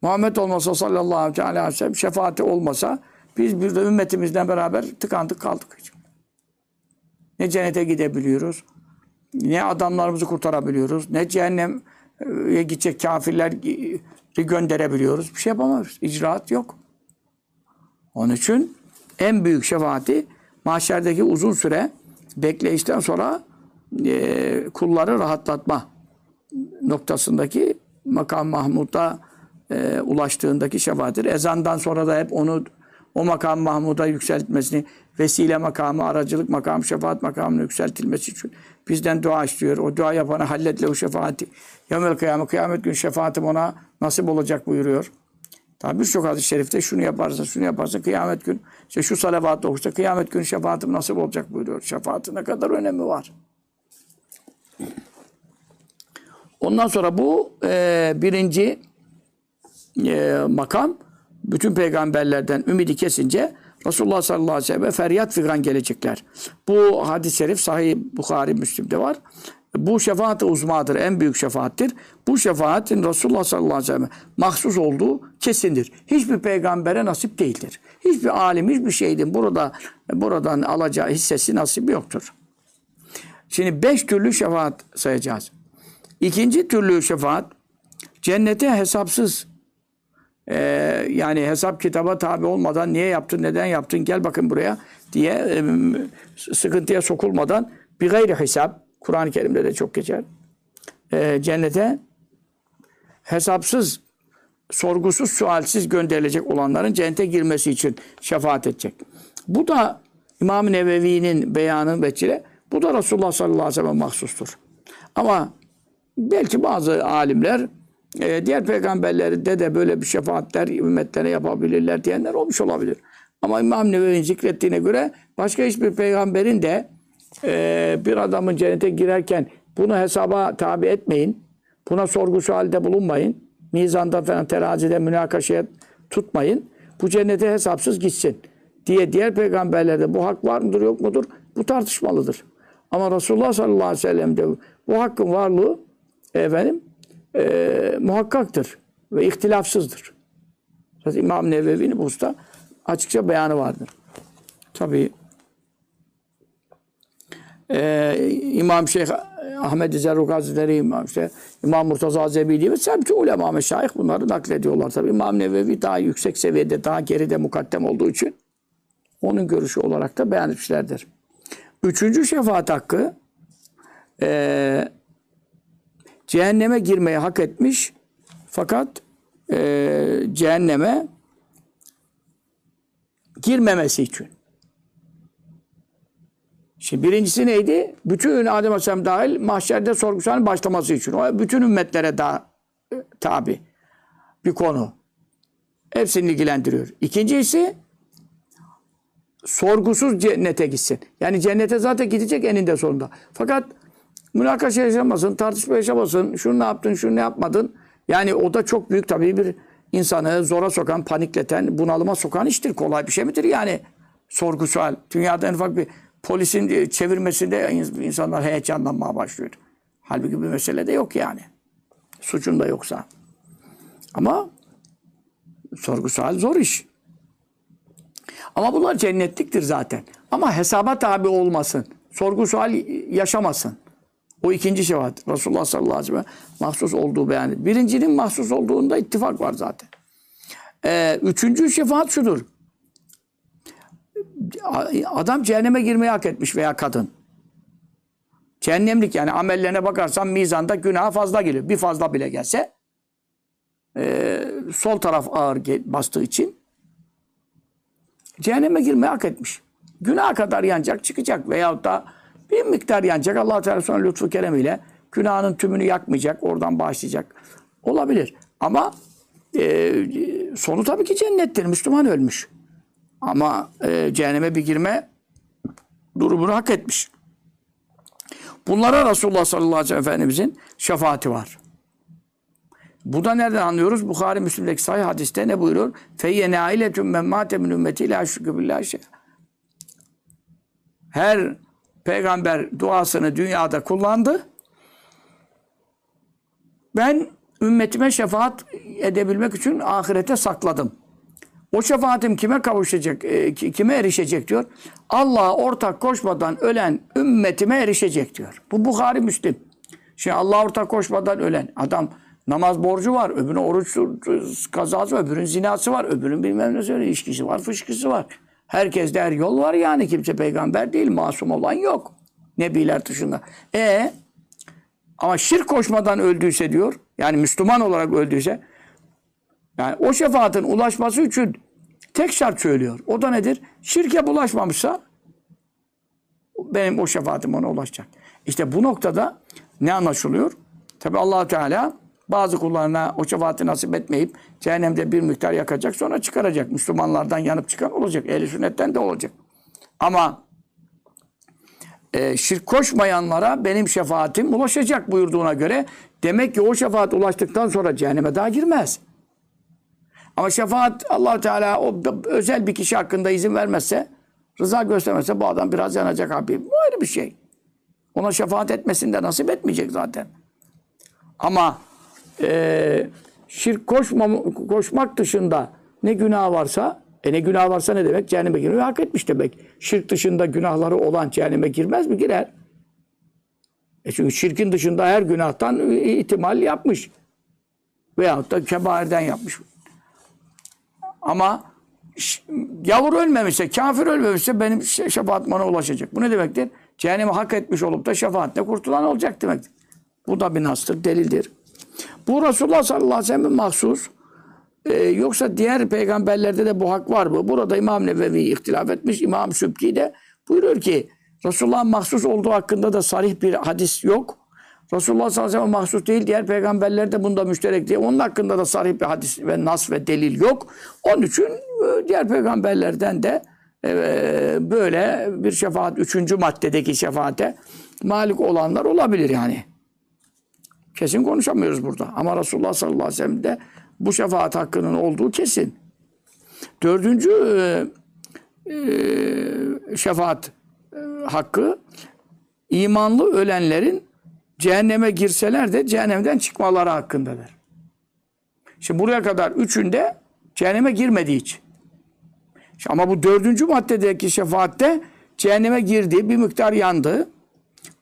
Muhammed olmasa sallallahu aleyhi ve sellem şefaati olmasa biz bir de ümmetimizden beraber tıkandık kaldık. Ne cennete gidebiliyoruz, ne adamlarımızı kurtarabiliyoruz, ne cehenneme gidecek kafirleri gönderebiliyoruz. Bir şey yapamıyoruz. İcraat yok. Onun için en büyük şefaati mahşerdeki uzun süre bekleyişten sonra e, kulları rahatlatma noktasındaki makam Mahmud'a e, ulaştığındaki şefaattir. Ezandan sonra da hep onu o makam Mahmud'a yükseltmesini, vesile makamı, aracılık makamı, şefaat makamına yükseltilmesi için bizden dua istiyor. O dua yapana halletle o şefaati. Yevmel kıyamet, kıyamet gün şefaatim ona nasip olacak buyuruyor. Tabi birçok hadis-i şerifte şunu yaparsa, şunu yaparsa kıyamet gün, işte şu salavat okursa kıyamet günü şefaatim nasip olacak buyuruyor. Şefaatin ne kadar önemi var. Ondan sonra bu e, birinci e, makam bütün peygamberlerden ümidi kesince Resulullah sallallahu aleyhi ve sellem feryat figan gelecekler. Bu hadis-i şerif Sahih Bukhari Müslim'de var. Bu şefaat-i uzmadır. En büyük şefaattir. Bu şefaatin Resulullah sallallahu aleyhi ve sellem mahsus olduğu kesindir. Hiçbir peygambere nasip değildir. Hiçbir alim, hiçbir şeydin burada buradan alacağı hissesi nasip yoktur. Şimdi beş türlü şefaat sayacağız. İkinci türlü şefaat cennete hesapsız ee, yani hesap kitaba tabi olmadan niye yaptın, neden yaptın, gel bakın buraya diye e, sıkıntıya sokulmadan bir gayri hesap, Kur'an-ı Kerim'de de çok geçer. Ee, cennete hesapsız, sorgusuz, sualsiz gönderilecek olanların cennete girmesi için şefaat edecek. Bu da İmam-ı Nevevi'nin beyanı veçile, bu da Resulullah sallallahu aleyhi ve sellem mahsustur. Ama belki bazı alimler e, diğer peygamberlerde de böyle bir şefaatler ümmetlere yapabilirler diyenler olmuş olabilir. Ama İmam Nevevi'nin zikrettiğine göre başka hiçbir peygamberin de e, bir adamın cennete girerken bunu hesaba tabi etmeyin. Buna sorgusu halde bulunmayın. Mizanda falan terazide münakaşaya tutmayın. Bu cennete hesapsız gitsin diye diğer peygamberlerde bu hak var mıdır yok mudur? Bu tartışmalıdır. Ama Resulullah sallallahu aleyhi ve sellem'de bu hakkın varlığı efendim e, muhakkaktır ve ihtilafsızdır. Zaten İmam Nevevi'nin bu usta açıkça beyanı vardır. Tabi e, İmam Şeyh Ahmed Zerruk Hazretleri, İmam, işte, İmam Murtaza Zebidi ve semti ulema meşayih bunları naklediyorlar. Tabi İmam Nevevi daha yüksek seviyede, daha geride mukaddem olduğu için onun görüşü olarak da beyan etmişlerdir. Üçüncü şefaat hakkı e, cehenneme girmeyi hak etmiş fakat e, cehenneme girmemesi için. Şimdi birincisi neydi? Bütün Adem Aleyhisselam dahil mahşerde sorgusunun başlaması için. O bütün ümmetlere da e, tabi bir konu. Hepsini ilgilendiriyor. İkincisi sorgusuz cennete gitsin. Yani cennete zaten gidecek eninde sonunda. Fakat münakaşa yaşamasın, tartışma yaşamasın, şunu ne yaptın, şunu ne yapmadın. Yani o da çok büyük tabii bir insanı zora sokan, panikleten, bunalıma sokan iştir. Kolay bir şey midir yani? Sorgu sual. Dünyada en ufak bir polisin çevirmesinde insanlar heyecanlanmaya başlıyor. Halbuki bir mesele de yok yani. Suçun da yoksa. Ama sorgu sual zor iş. Ama bunlar cennetliktir zaten. Ama hesaba tabi olmasın. Sorgu sual yaşamasın. O ikinci şefaat. Resulullah sallallahu aleyhi ve sellem mahsus olduğu beyan edilir. Birincinin mahsus olduğunda ittifak var zaten. Ee, üçüncü şefaat şudur. Adam cehenneme girmeyi hak etmiş veya kadın. Cehennemlik yani amellerine bakarsan mizanda günah fazla geliyor. Bir fazla bile gelse e, sol taraf ağır bastığı için cehenneme girmeyi hak etmiş. Günah kadar yanacak çıkacak veyahut da bir miktar yanacak. allah Teala sonra lütfu keremiyle günahının tümünü yakmayacak. Oradan bağışlayacak. Olabilir. Ama e, sonu tabii ki cennettir. Müslüman ölmüş. Ama e, cehenneme bir girme durumunu hak etmiş. Bunlara Resulullah sallallahu aleyhi ve sellem Efendimizin şefaati var. Bu da nereden anlıyoruz? Bukhari Müslim'deki sahih hadiste ne buyuruyor? Feyyene ailetun men mate min ümmeti la şükü billahi şey. Her peygamber duasını dünyada kullandı. Ben ümmetime şefaat edebilmek için ahirete sakladım. O şefaatim kime kavuşacak, e, kime erişecek diyor. Allah'a ortak koşmadan ölen ümmetime erişecek diyor. Bu Bukhari Müslim. Şimdi Allah'a ortak koşmadan ölen adam namaz borcu var, öbürünün oruç kazası var, öbürünün zinası var, öbürünün bilmem ne söyle ilişkisi var, fışkısı var. Herkeste her yol var yani. Kimse peygamber değil, masum olan yok. Nebiler dışında. E ama şirk koşmadan öldüyse diyor, yani Müslüman olarak öldüyse, yani o şefaatin ulaşması için tek şart söylüyor. O da nedir? Şirke bulaşmamışsa benim o şefaatim ona ulaşacak. İşte bu noktada ne anlaşılıyor? Tabi allah Teala bazı kullarına o şefaati nasip etmeyip cehennemde bir miktar yakacak sonra çıkaracak. Müslümanlardan yanıp çıkan olacak. Ehli sünnetten de olacak. Ama e, şirk koşmayanlara benim şefaatim ulaşacak buyurduğuna göre demek ki o şefaat ulaştıktan sonra cehenneme daha girmez. Ama şefaat allah Teala o özel bir kişi hakkında izin vermezse, rıza göstermezse bu adam biraz yanacak abi. Bu ayrı bir şey. Ona şefaat etmesini de nasip etmeyecek zaten. Ama e, şirk koşmam, koşmak dışında ne günah varsa, e ne günah varsa ne demek? Cehenneme girmeyi hak etmiş demek. Şirk dışında günahları olan cehenneme girmez mi? Girer. E çünkü şirkin dışında her günahtan ihtimal yapmış. Veyahut da kebairden yapmış. Ama yavur ölmemişse, kafir ölmemişse benim şe- şefaat bana ulaşacak. Bu ne demektir? Cehennemi hak etmiş olup da şefaatle kurtulan olacak demektir. Bu da bir nastır, delildir. Bu Resulullah sallallahu aleyhi ve sellem'in mahsus. Ee, yoksa diğer peygamberlerde de bu hak var mı? Burada İmam Nevevi ihtilaf etmiş. İmam Sübki de buyuruyor ki Resulullah'ın mahsus olduğu hakkında da sarih bir hadis yok. Resulullah sallallahu aleyhi ve sellem mahsus değil. Diğer peygamberler de bunda müşterek diye. Onun hakkında da sarih bir hadis ve nas ve delil yok. Onun için e, diğer peygamberlerden de e, böyle bir şefaat, üçüncü maddedeki şefaate malik olanlar olabilir yani. Kesin konuşamıyoruz burada. Ama Resulullah sallallahu aleyhi ve sellem'de bu şefaat hakkının olduğu kesin. Dördüncü e, e, şefaat e, hakkı imanlı ölenlerin cehenneme girseler de cehennemden çıkmaları hakkındadır. Şimdi buraya kadar üçünde cehenneme girmediği için. Ama bu dördüncü maddedeki şefaatte cehenneme girdi, bir miktar yandı.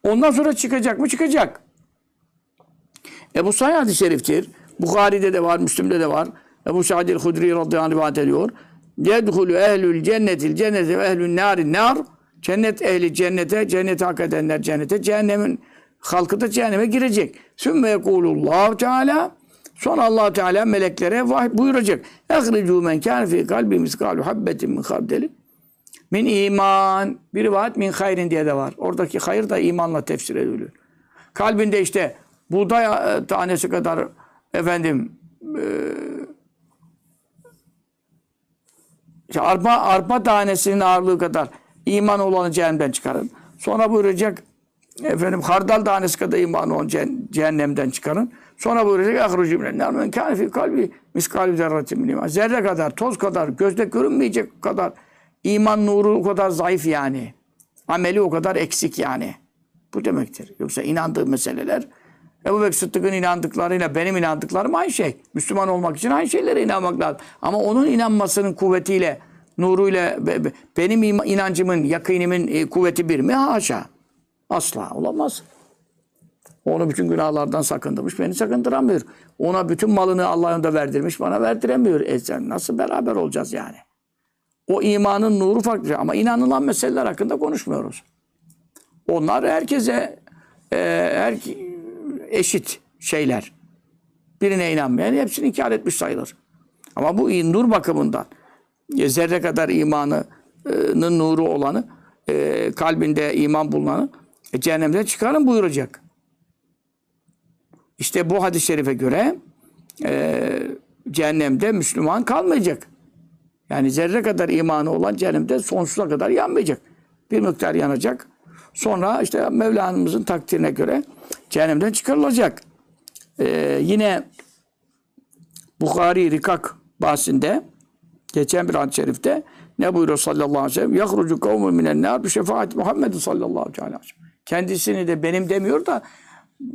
Ondan sonra çıkacak mı? Çıkacak. Ebu Sa'id hadis-i şeriftir. Bukhari'de de var, Müslim'de de var. Ebu Sa'id el-Hudri radıyallahu anh rivayet ediyor. Yedhulü ehlül cennetil cennete ve ehlül narin nar. Cennet ehli cennete, cenneti hak edenler cennete, cehennemin halkı da cehenneme girecek. Sümme yekulullahu teala Sonra allah Teala meleklere vahiy buyuracak. Ehricu men kâne fî kalbi miskâlu habbetin min hardeli. Min iman. Bir rivayet min hayrin diye de var. Oradaki hayır da imanla tefsir ediliyor. Kalbinde işte buğday e, tanesi kadar efendim e, işte arpa, arpa tanesinin ağırlığı kadar iman olanı cehennemden çıkarın. Sonra buyuracak efendim hardal tanesi kadar iman olan ceh- cehennemden çıkarın. Sonra buyuracak ahrucu minen men kâne kalbi miskâli zerratin min iman. Zerre kadar, toz kadar, gözde görünmeyecek kadar iman nuru o kadar zayıf yani. Ameli o kadar eksik yani. Bu demektir. Yoksa inandığı meseleler Ebu Bekir Sıddık'ın inandıklarıyla benim inandıklarım aynı şey. Müslüman olmak için aynı şeylere inanmak lazım. Ama onun inanmasının kuvvetiyle, nuruyla be- be- benim inancımın, yakinimin e, kuvveti bir mi? Haşa. Asla olamaz. Onu bütün günahlardan sakındırmış, beni sakındıramıyor. Ona bütün malını Allah'ın da verdirmiş, bana verdiremiyor. E sen nasıl beraber olacağız yani? O imanın nuru farklı. şey. Ama inanılan meseleler hakkında konuşmuyoruz. Onlar herkese e, her, eşit şeyler. Birine inanmayan hepsini inkar etmiş sayılır. Ama bu nur bakımından e, zerre kadar imanının nuru olanı, e, kalbinde iman bulunanı e, cehennemden çıkarın buyuracak. İşte bu hadis-i şerife göre cehennemde Müslüman kalmayacak. Yani zerre kadar imanı olan cehennemde sonsuza kadar yanmayacak. Bir miktar yanacak. Sonra işte Mevlana'mızın takdirine göre cehennemden çıkarılacak. Ee, yine Bukhari Rikak bahsinde geçen bir hadis-i şerifte ne buyuruyor sallallahu aleyhi ve sellem? Yahrucu kavmun minen nar bi şefaati Muhammed sallallahu aleyhi ve sellem. Kendisini de benim demiyor da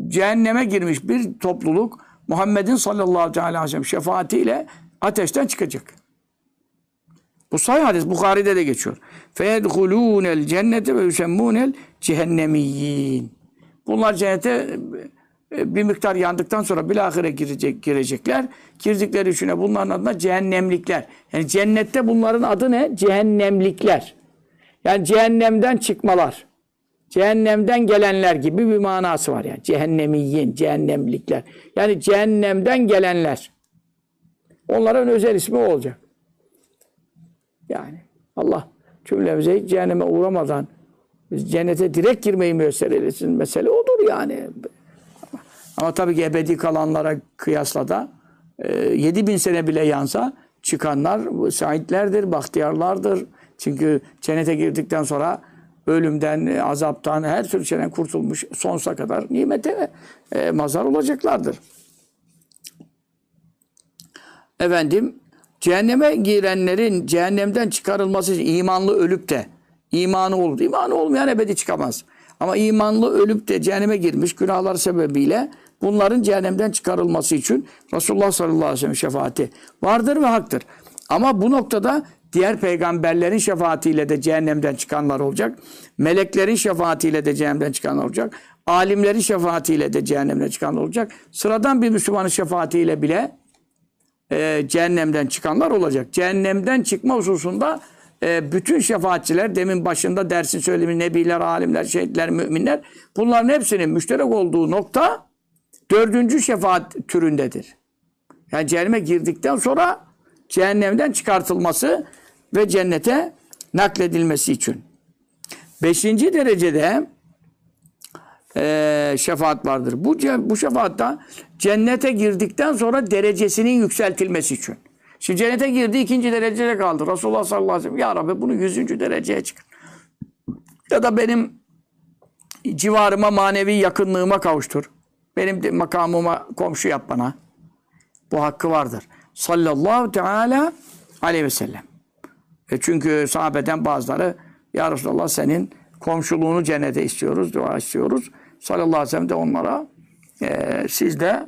cehenneme girmiş bir topluluk Muhammed'in sallallahu aleyhi ve sellem şefaatiyle ateşten çıkacak. Bu sahih hadis Bukhari'de de geçiyor. Feyedhulûnel cennete ve yusemmûnel cehennemiyyin. Bunlar cennete e, bir miktar yandıktan sonra bilahire girecek, girecekler. Girdikleri içine bunların adına cehennemlikler. Yani cennette bunların adı ne? Cehennemlikler. Yani cehennemden çıkmalar. Cehennemden gelenler gibi bir manası var yani. Cehennemiyyin, cehennemlikler. Yani cehennemden gelenler. Onların özel ismi olacak. Yani Allah cümlemize hiç cehenneme uğramadan cennete direkt girmeyi müyesser eylesin. Mesele odur yani. Ama tabii ki ebedi kalanlara kıyasla da e, 7 bin sene bile yansa çıkanlar şahitlerdir, bahtiyarlardır. Çünkü cennete girdikten sonra ölümden, e, azaptan, her türlü şeyden kurtulmuş sonsuza kadar nimete e, mazhar olacaklardır. Efendim cehenneme girenlerin cehennemden çıkarılması için imanlı ölüp de imanı olur. İmanı olmayan ebedi çıkamaz. Ama imanlı ölüp de cehenneme girmiş günahlar sebebiyle bunların cehennemden çıkarılması için Resulullah sallallahu aleyhi ve sellem şefaati vardır ve haktır. Ama bu noktada diğer peygamberlerin şefaatiyle de cehennemden çıkanlar olacak. Meleklerin şefaatiyle de cehennemden çıkanlar olacak. Alimlerin şefaatiyle de cehennemden çıkanlar olacak. Sıradan bir Müslümanın şefaatiyle bile e, cehennemden çıkanlar olacak. Cehennemden çıkma hususunda e, bütün şefaatçiler demin başında dersin söylemi nebiler, alimler, şehitler, müminler bunların hepsinin müşterek olduğu nokta dördüncü şefaat türündedir. Yani cehenneme girdikten sonra cehennemden çıkartılması ve cennete nakledilmesi için. Beşinci derecede e, şefaat vardır. Bu, bu şefaatta cennete girdikten sonra derecesinin yükseltilmesi için. Şimdi cennete girdi ikinci derecede kaldı. Resulullah sallallahu aleyhi ve sellem ya Rabbi bunu yüzüncü dereceye çıkar. Ya da benim civarıma manevi yakınlığıma kavuştur. Benim makamıma komşu yap bana. Bu hakkı vardır. Sallallahu teala aleyhi ve sellem. E çünkü sahabeden bazıları ya Resulallah senin komşuluğunu cennete istiyoruz, dua istiyoruz. Sallallahu aleyhi ve sellem de onlara e, siz de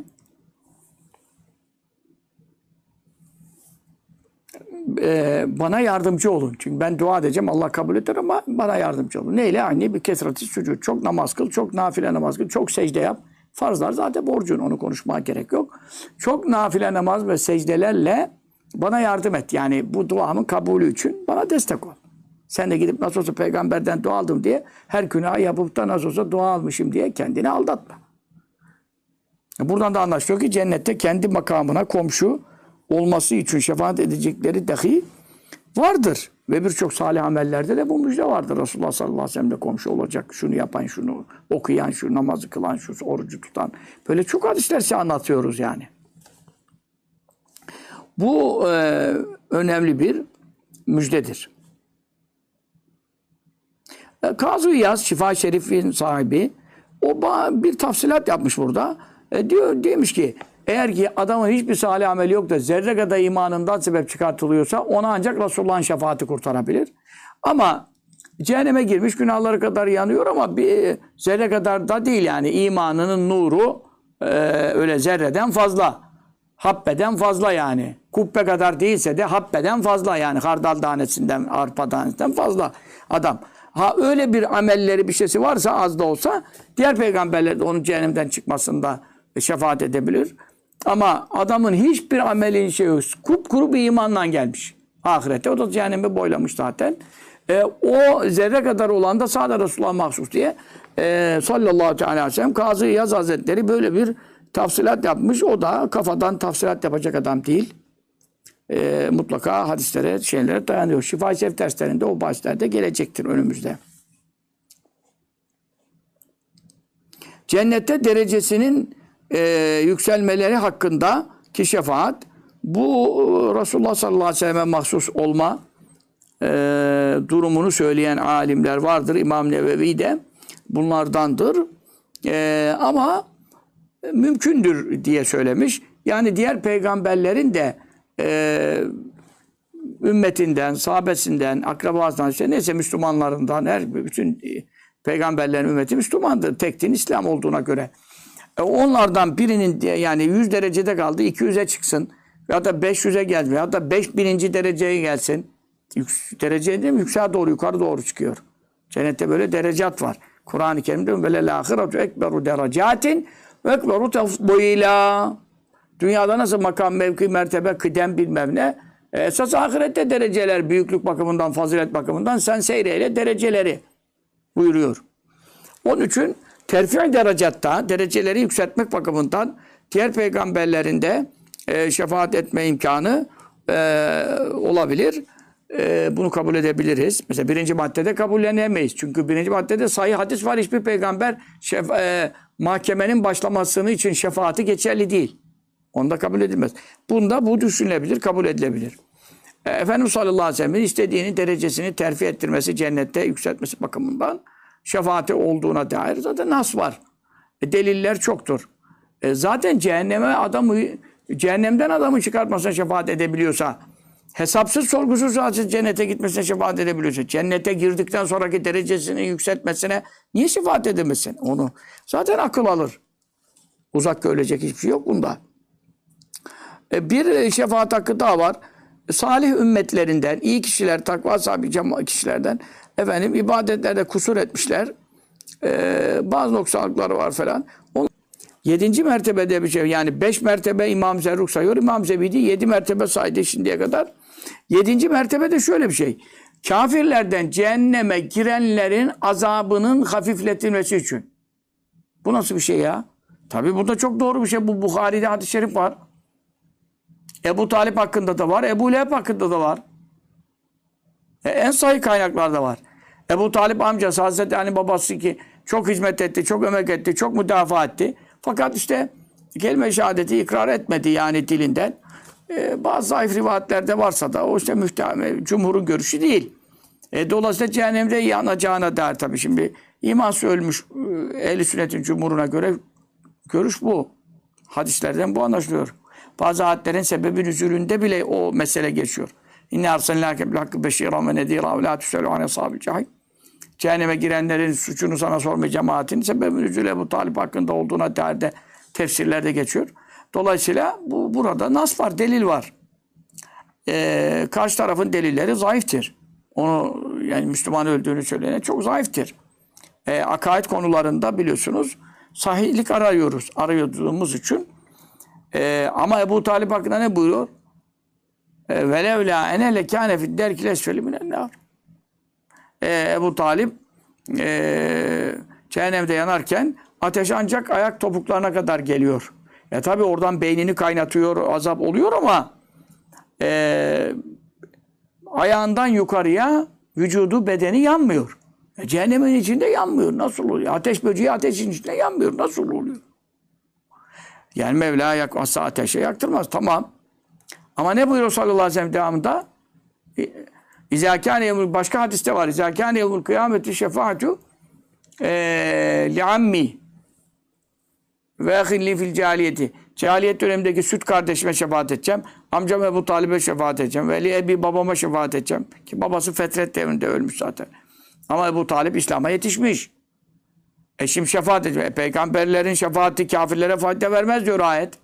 e, bana yardımcı olun. Çünkü ben dua edeceğim Allah kabul eder ama bana yardımcı olun. Neyle? Aynı bir kesreti sucud. Çok namaz kıl, çok nafile namaz kıl, çok secde yap. Farzlar zaten borcun onu konuşmaya gerek yok. Çok nafile namaz ve secdelerle bana yardım et. Yani bu duamın kabulü için bana destek ol. Sen de gidip nasıl olsa peygamberden dua aldım diye her günah yapıp da nasıl olsa dua almışım diye kendini aldatma. Buradan da anlaşılıyor ki cennette kendi makamına komşu olması için şefaat edecekleri dahi vardır. Ve birçok salih amellerde de bu müjde vardır. Resulullah sallallahu aleyhi ve sellem de komşu olacak. Şunu yapan, şunu okuyan, şu namazı kılan, şu orucu tutan. Böyle çok hadisler size anlatıyoruz yani. Bu e, önemli bir müjdedir. E, Kazı İyaz, Şifa Şerif'in sahibi, o bir tafsilat yapmış burada. E, diyor demiş ki eğer ki adamın hiçbir salih ameli yok da zerre kadar imanından sebep çıkartılıyorsa ona ancak Resulullah'ın şefaati kurtarabilir. Ama cehenneme girmiş günahları kadar yanıyor ama bir zerre kadar da değil yani imanının nuru e, öyle zerreden fazla. Habbeden fazla yani. Kubbe kadar değilse de habbeden fazla yani. Hardal tanesinden, arpa tanesinden fazla adam. Ha öyle bir amelleri bir şeysi varsa az da olsa diğer peygamberler de onun cehennemden çıkmasında şefaat edebilir. Ama adamın hiçbir amelin şey yok. Kupkuru bir imanla gelmiş. Ahirette o da cehennemi boylamış zaten. E, o zerre kadar olan da sadece Resulullah mahsus diye e, sallallahu aleyhi ve sellem Kazı Yaz Hazretleri böyle bir tafsilat yapmış. O da kafadan tafsilat yapacak adam değil. E, mutlaka hadislere, şeylere dayanıyor. Şifa-i Şerif derslerinde o bahslerde gelecektir önümüzde. Cennette derecesinin e, yükselmeleri hakkında ki şefaat bu e, Resulullah sallallahu aleyhi ve selleme mahsus olma e, durumunu söyleyen alimler vardır. İmam Nevevi de bunlardandır. E, ama mümkündür diye söylemiş. Yani diğer peygamberlerin de e, ümmetinden, sahabesinden, akrabasından, işte neyse Müslümanlarından, her bütün peygamberlerin ümmeti Müslümandır. Tek din İslam olduğuna göre. E, onlardan birinin yani 100 derecede kaldı, 200'e çıksın ya da 500'e gelsin ya da 5000. dereceye gelsin. Yük, derece değil mi? Yükseğe doğru, yukarı doğru çıkıyor. Cennette böyle derecat var. Kur'an-ı Kerim'de böyle lâhiratu ekberu derecatin ve ekberu tefdîlâ. Dünyada nasıl makam, mevki, mertebe, kıdem bilmem ne. E, Esas ahirette dereceler büyüklük bakımından, fazilet bakımından sen seyreyle dereceleri buyuruyor. Onun için terfi derecatta dereceleri yükseltmek bakımından diğer peygamberlerin de e, şefaat etme imkanı e, olabilir. E, bunu kabul edebiliriz. Mesela birinci maddede kabullenemeyiz. Çünkü birinci maddede sahih hadis var. Hiçbir peygamber şef, e, mahkemenin başlamasını için şefaati geçerli değil. Onda kabul edilmez. Bunda bu düşünülebilir, kabul edilebilir. E, Efendimiz sallallahu aleyhi ve sellem'in istediğini derecesini terfi ettirmesi, cennette yükseltmesi bakımından şefaati olduğuna dair zaten nas var. E, deliller çoktur. E, zaten cehenneme adamı cehennemden adamı çıkartmasına şefaat edebiliyorsa hesapsız sorgusuz zaten cennete gitmesine şefaat edebiliyorsun. Cennete girdikten sonraki derecesini yükseltmesine niye şefaat edemesin? Onu zaten akıl alır. Uzak görülecek hiçbir şey yok bunda. E, bir şefaat hakkı daha var. Salih ümmetlerinden, iyi kişiler, takva sahibi kişilerden efendim ibadetlerde kusur etmişler. E, bazı noksanlıkları var falan. On, yedinci mertebede bir şey. Yani beş mertebe İmam Zerruk sayıyor. İmam Zebidi yedi mertebe saydı şimdiye kadar. Yedinci mertebede şöyle bir şey. Kafirlerden cehenneme girenlerin azabının hafifletilmesi için. Bu nasıl bir şey ya? Tabi bu da çok doğru bir şey. Bu Bukhari'de hadis-i şerif var. Ebu Talip hakkında da var. Ebu Leheb hakkında da var. E, en sahih kaynaklarda var. Ebu Talip amcası Hazreti Ali babası ki çok hizmet etti, çok emek etti, çok müdafaa etti. Fakat işte kelime-i şehadeti ikrar etmedi yani dilinden. E, bazı zayıf rivayetlerde varsa da o işte mühtem, cumhurun görüşü değil. E, dolayısıyla cehennemde yanacağına der tabii şimdi. İmansız ölmüş e, ehl sünnetin cumhuruna göre görüş bu. Hadislerden bu anlaşılıyor. Bazı ayetlerin sebebi nüzulünde bile o mesele geçiyor. İnne arsalnâke bil hakkı beşîran ve nedîran ve lâ tüselû an ashâbil cahîm. Cehenneme girenlerin suçunu sana sorma cemaatin sebebi nüzulü Ebu Talip hakkında olduğuna dair de tefsirlerde geçiyor. Dolayısıyla bu burada nas var, delil var. Ee, karşı tarafın delilleri zayıftır. Onu yani Müslüman öldüğünü söyleyene çok zayıftır. Ee, akaid konularında biliyorsunuz sahihlik arıyoruz. Arıyordığımız için ee, ama Ebu Talip hakkında ne buyuruyor? Ee, Velev la ene lekâne fid derkil esfeli minen Ee, Ebu Talip ee, cehennemde yanarken ateş ancak ayak topuklarına kadar geliyor. Ya tabi oradan beynini kaynatıyor, azap oluyor ama ee, ayağından yukarıya vücudu, bedeni yanmıyor. E, cehennemin içinde yanmıyor. Nasıl oluyor? Ateş böceği ateşin içinde yanmıyor. Nasıl oluyor? Yani Mevla yakmazsa ateşe yaktırmaz. Tamam. Ama ne buyuruyor sallallahu aleyhi ve sellem devamında? İzâkâne yevmül başka hadiste var. İzâkâne yevmül kıyameti şefaatu li ammi ve ahilli fil cahiliyeti. Cahiliyet dönemindeki süt kardeşime şefaat edeceğim. Amcam Ebu Talib'e şefaat edeceğim. Veli Ebi babama şefaat edeceğim. Ki babası fetret devrinde ölmüş zaten. Ama Ebu Talip İslam'a yetişmiş. E şimdi şefaat ediyor. E, peygamberlerin şefaati kafirlere fayda vermez diyor ayet.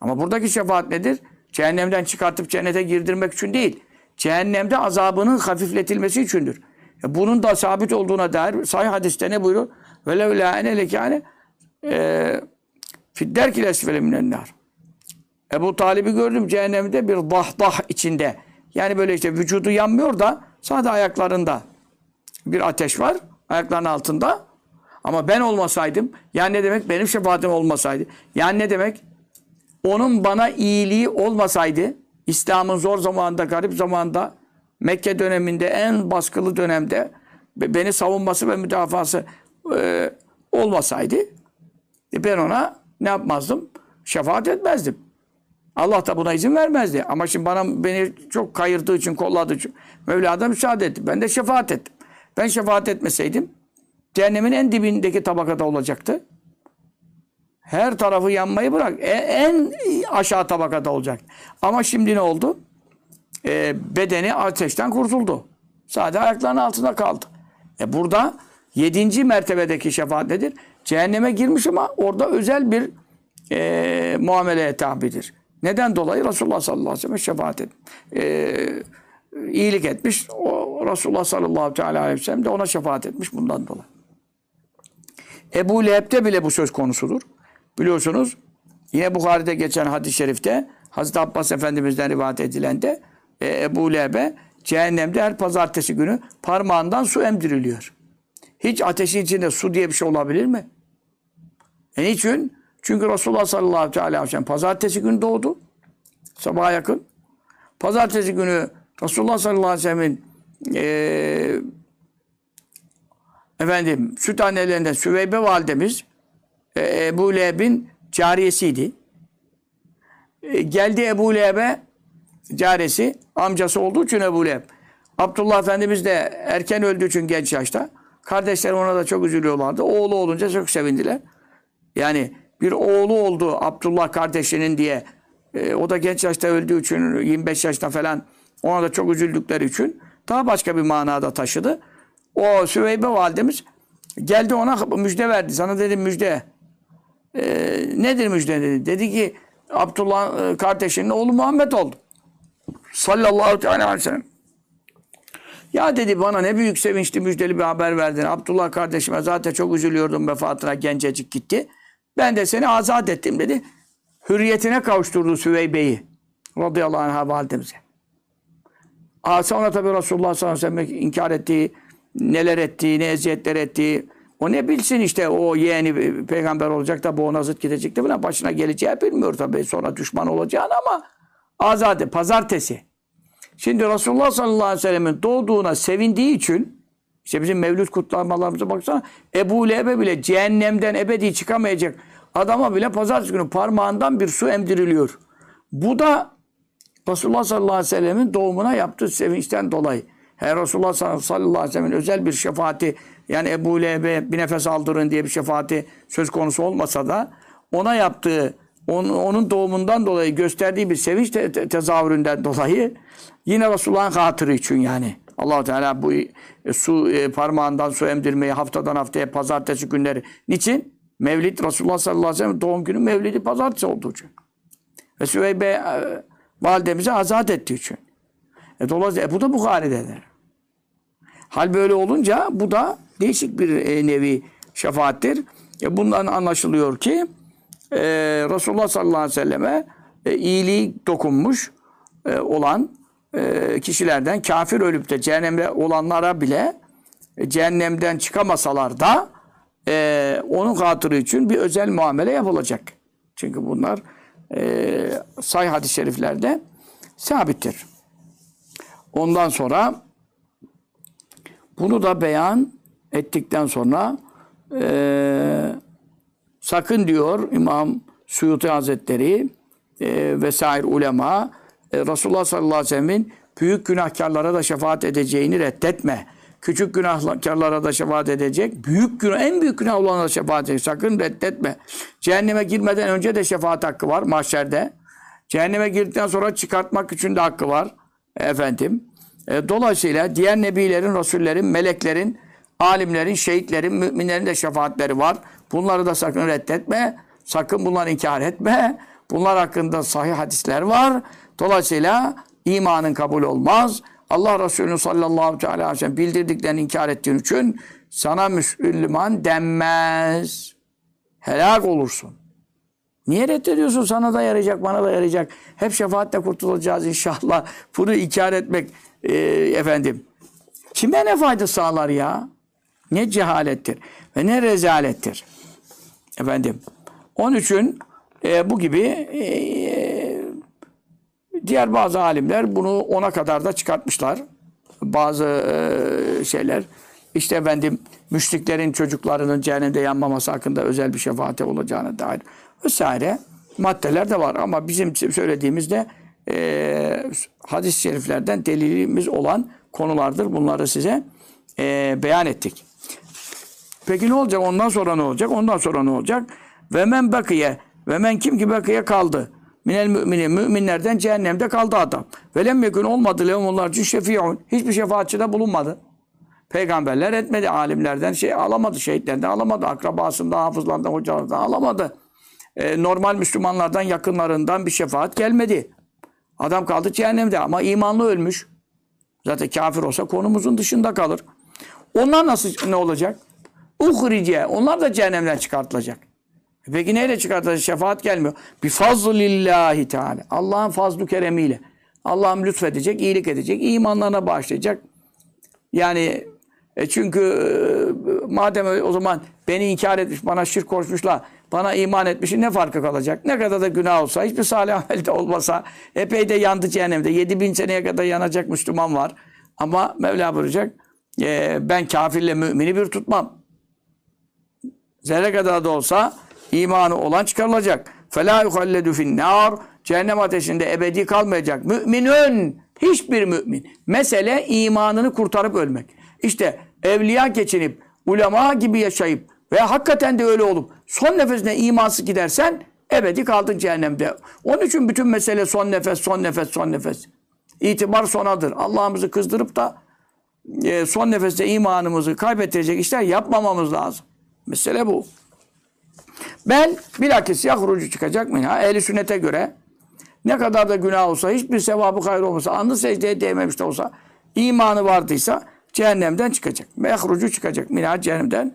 Ama buradaki şefaat nedir? Cehennemden çıkartıp cennete girdirmek için değil. Cehennemde azabının hafifletilmesi içindir. E, bunun da sabit olduğuna dair sahih hadiste ne buyuruyor? Velev la ene lekâne fidderkil esfele minennar. Ebu Talib'i gördüm cehennemde bir dahdah içinde. Yani böyle işte vücudu yanmıyor da sadece ayaklarında bir ateş var. Ayaklarının altında. Ama ben olmasaydım, yani ne demek? Benim şefaatim olmasaydı. Yani ne demek? Onun bana iyiliği olmasaydı, İslam'ın zor zamanında, garip zamanında, Mekke döneminde, en baskılı dönemde beni savunması ve müdafası e, olmasaydı, e, ben ona ne yapmazdım? Şefaat etmezdim. Allah da buna izin vermezdi. Ama şimdi bana beni çok kayırdığı için, kolladığı için Mevla da müsaade etti. Ben de şefaat ettim. Ben şefaat etmeseydim cehennemin en dibindeki tabakada olacaktı. Her tarafı yanmayı bırak. E, en aşağı tabakada olacak. Ama şimdi ne oldu? E, bedeni ateşten kurtuldu. Sadece ayaklarının altında kaldı. E burada yedinci mertebedeki şefaat nedir? Cehenneme girmiş ama orada özel bir e, muameleye tabidir. Neden dolayı? Resulullah sallallahu aleyhi ve sellem şefaat et. E, iyilik etmiş. O Resulullah sallallahu aleyhi ve sellem de ona şefaat etmiş bundan dolayı. Ebu Leheb'de bile bu söz konusudur. Biliyorsunuz yine Bukhari'de geçen hadis-i şerifte Hazreti Abbas Efendimiz'den rivayet edilen de e, Ebu Leheb'e cehennemde her pazartesi günü parmağından su emdiriliyor. Hiç ateşin içinde su diye bir şey olabilir mi? E niçin? Çünkü Resulullah sallallahu aleyhi ve sellem pazartesi günü doğdu. Sabaha yakın. Pazartesi günü Resulullah sallallahu aleyhi ve sellem'in e, efendim süt annelerinden Süveybe validemiz e, Ebu Leheb'in cariyesiydi. E, geldi Ebu Leheb'e caresi amcası olduğu için Ebu Leheb. Abdullah Efendimiz de erken öldüğü için genç yaşta. Kardeşler ona da çok üzülüyorlardı. Oğlu olunca çok sevindiler. Yani bir oğlu oldu Abdullah kardeşinin diye. E, o da genç yaşta öldüğü için 25 yaşta falan Ona da çok üzüldükleri için daha başka bir manada taşıdı. O Süveybe validemiz geldi ona müjde verdi. Sana dedi müjde. Ee, nedir müjde dedi. Dedi ki Abdullah e, kardeşinin oğlu Muhammed oldu. Sallallahu aleyhi ve sellem. Ya dedi bana ne büyük sevinçli müjdeli bir haber verdin. Abdullah kardeşime zaten çok üzülüyordum vefatına gencecik gitti. Ben de seni azat ettim dedi. Hürriyetine kavuşturdu Süveybe'yi. Radıyallahu anh validemize. Aa, sonra tabii Resulullah sallallahu aleyhi ve sellem inkar ettiği, neler ettiği, ne eziyetler ettiği. O ne bilsin işte o yeğeni peygamber olacak da bu ona zıt gidecek de falan başına geleceği bilmiyor tabii. Sonra düşman olacağını ama azade, pazartesi. Şimdi Resulullah sallallahu aleyhi ve sellemin doğduğuna sevindiği için işte bizim mevlüt kutlamalarımıza baksana Ebu Leheb'e bile cehennemden ebedi çıkamayacak adama bile pazartesi günü parmağından bir su emdiriliyor. Bu da Resulullah sallallahu aleyhi ve sellemin doğumuna yaptığı sevinçten dolayı. Her Resulullah sallallahu aleyhi ve sellemin özel bir şefaati yani Ebu Leheb'e bir nefes aldırın diye bir şefaati söz konusu olmasa da ona yaptığı onun, doğumundan dolayı gösterdiği bir sevinç te, te, tezahüründen dolayı yine Resulullah'ın hatırı için yani. allah Teala bu e, su e, parmağından su emdirmeyi haftadan haftaya pazartesi günleri. Niçin? Mevlid Resulullah sallallahu aleyhi ve sellem doğum günü Mevlidi pazartesi olduğu için. Ve Süveybe e, validemizi azat ettiği için. E, dolayısıyla e, bu da Bukhari'dedir. Hal böyle olunca bu da değişik bir e, nevi şefaattir. E, bundan anlaşılıyor ki e, Resulullah sallallahu aleyhi ve selleme e, iyiliği dokunmuş e, olan e, kişilerden kafir ölüp de cehennemde olanlara bile e, cehennemden çıkamasalar da e, onun hatırı için bir özel muamele yapılacak. Çünkü bunlar e, say hadis-i şeriflerde sabittir. Ondan sonra bunu da beyan ettikten sonra e, sakın diyor İmam Suyuti Hazretleri e, vesaire ulema e, Resulullah sallallahu aleyhi ve sellemin büyük günahkarlara da şefaat edeceğini reddetme. Küçük günahkarlara da şefaat edecek. Büyük günah, en büyük günah olanlara şefaat edecek. Sakın reddetme. Cehenneme girmeden önce de şefaat hakkı var mahşerde. Cehenneme girdikten sonra çıkartmak için de hakkı var. Efendim. E, dolayısıyla diğer nebilerin, rasullerin, meleklerin, alimlerin, şehitlerin, müminlerin de şefaatleri var. Bunları da sakın reddetme. Sakın bunları inkar etme. Bunlar hakkında sahih hadisler var. Dolayısıyla imanın kabul olmaz. Allah Resulü sallallahu aleyhi ve sellem bildirdiklerini inkar ettiğin için sana Müslüman denmez. Helak olursun. Niye reddediyorsun? Sana da yarayacak, bana da yarayacak. Hep şefaatle kurtulacağız inşallah. Bunu inkar etmek e, efendim. Kime ne fayda sağlar ya? Ne cehalettir ve ne rezalettir. Efendim. Onun için e, bu gibi e, diğer bazı alimler bunu ona kadar da çıkartmışlar. Bazı e, şeyler. İşte efendim müşriklerin çocuklarının cehennemde yanmaması hakkında özel bir şefaate olacağına dair vesaire maddeler de var. Ama bizim söylediğimizde e, hadis-i şeriflerden delilimiz olan konulardır. Bunları size e, beyan ettik. Peki ne olacak? Ondan sonra ne olacak? Ondan sonra ne olacak? Ve men bakiye ve men kim ki bakiye kaldı. Minel müminin müminlerden cehennemde kaldı adam. Ve lem yekun olmadı lehum onlar için şefi'un. Hiçbir şefaatçi de bulunmadı. Peygamberler etmedi. Alimlerden şey alamadı. Şehitlerden alamadı. Akrabasından, hafızlarından, hocalarından alamadı. Ee, normal Müslümanlardan, yakınlarından bir şefaat gelmedi. Adam kaldı cehennemde ama imanlı ölmüş. Zaten kafir olsa konumuzun dışında kalır. Onlar nasıl ne olacak? Uhrice. Onlar da cehennemden çıkartılacak. E peki neyle çıkartılacak? Şefaat gelmiyor. Bi fazlillahi teala. Allah'ın fazlu keremiyle. Allah'ım lütfedecek, iyilik edecek, imanlarına bağışlayacak. Yani e çünkü e, madem o zaman beni inkar etmiş, bana şirk koşmuşlar, bana iman etmişin ne farkı kalacak? Ne kadar da günah olsa, hiçbir salih amel de olmasa, epey de yandı cehennemde. 7000 seneye kadar yanacak Müslüman var. Ama Mevla buyuracak, e, ben kafirle mümini bir tutmam. Zerre kadar da olsa imanı olan çıkarılacak. فَلَا يُخَلَّدُ فِي النَّارِ Cehennem ateşinde ebedi kalmayacak. Müminün, hiçbir mümin. Mesele imanını kurtarıp ölmek. İşte evliya geçinip, ulema gibi yaşayıp ve hakikaten de öyle olup son nefesine imansız gidersen ebedi kaldın cehennemde. Onun için bütün mesele son nefes, son nefes, son nefes. İtibar sonadır. Allah'ımızı kızdırıp da e, son nefeste imanımızı kaybettirecek işler yapmamamız lazım. Mesele bu. Bel bilakis yahrucu çıkacak minha. Ehli sünnete göre ne kadar da günah olsa, hiçbir sevabı hayır olmasa, anlı secdeye değmemiş de olsa, imanı vardıysa cehennemden çıkacak. Mehrucu çıkacak. Minha cehennemden.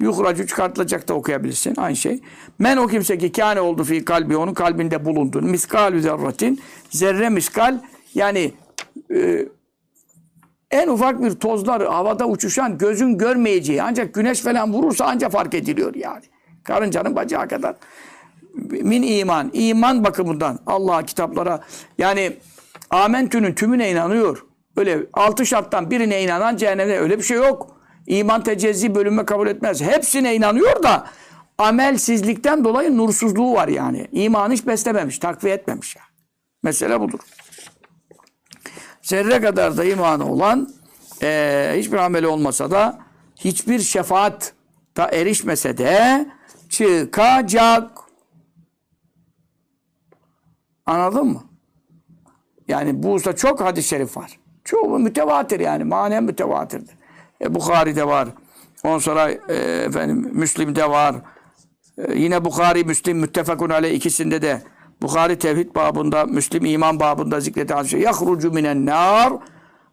Yuhracu çıkartılacak da okuyabilirsin. Aynı şey. Men o kimse ki kâne oldu fi kalbi, onun kalbinde bulundu. Miskal zerratin. Zerre miskal. Yani e, en ufak bir tozlar havada uçuşan gözün görmeyeceği ancak güneş falan vurursa ancak fark ediliyor yani. Karıncanın bacağı kadar. Min iman. iman bakımından Allah'a kitaplara yani amentünün tümüne inanıyor. Öyle altı şarttan birine inanan cehennemde öyle bir şey yok. İman tecezzi bölünme kabul etmez. Hepsine inanıyor da amelsizlikten dolayı nursuzluğu var yani. İmanı hiç beslememiş, takviye etmemiş yani. Mesele budur. Zerre kadar da imanı olan eee, hiçbir ameli olmasa da hiçbir şefaat da erişmese de çıkacak. Anladın mı? Yani bu usta çok hadis-i şerif var. Çoğu mütevatir yani. Manen mütevatirdir. E, Bukhari'de var. Ondan sonra e, efendim Müslim'de var. E, yine Bukhari, Müslim, müttefakun aleyh ikisinde de Bukhari tevhid babında, Müslim iman babında zikreden şey. Yahrucu minen nar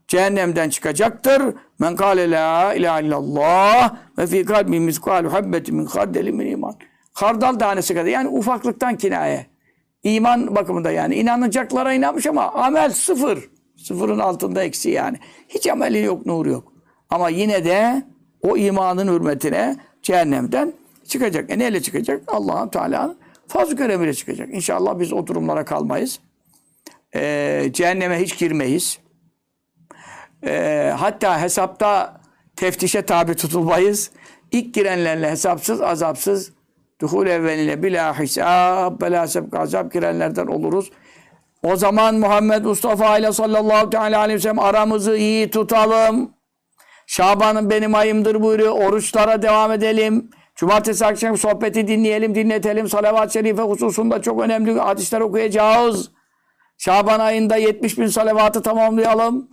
cehennemden çıkacaktır. Men kâle la ilahe illallah ve fî kalbi miskâlu habbeti min kardeli min iman. Kardal tanesi kadar. Yani ufaklıktan kinaye. İman bakımında yani. inanacaklara inanmış ama amel sıfır. Sıfırın altında eksi yani. Hiç ameli yok, nuru yok. Ama yine de o imanın hürmetine cehennemden çıkacak. E neyle çıkacak? allah Teala'nın fazl göreviyle çıkacak. İnşallah biz o durumlara kalmayız. Ee, cehenneme hiç girmeyiz. Ee, hatta hesapta teftişe tabi tutulmayız. İlk girenlerle hesapsız, azapsız, duhul evveline bila hisab, bela sebk azap girenlerden oluruz. O zaman Muhammed Mustafa ile sallallahu teala aleyhi ve sellem aramızı iyi tutalım. Şaban'ın benim ayımdır buyuruyor. Oruçlara devam edelim. Cumartesi akşam sohbeti dinleyelim, dinletelim. Salavat-ı şerife hususunda çok önemli hadisler okuyacağız. Şaban ayında 70 bin salavatı tamamlayalım.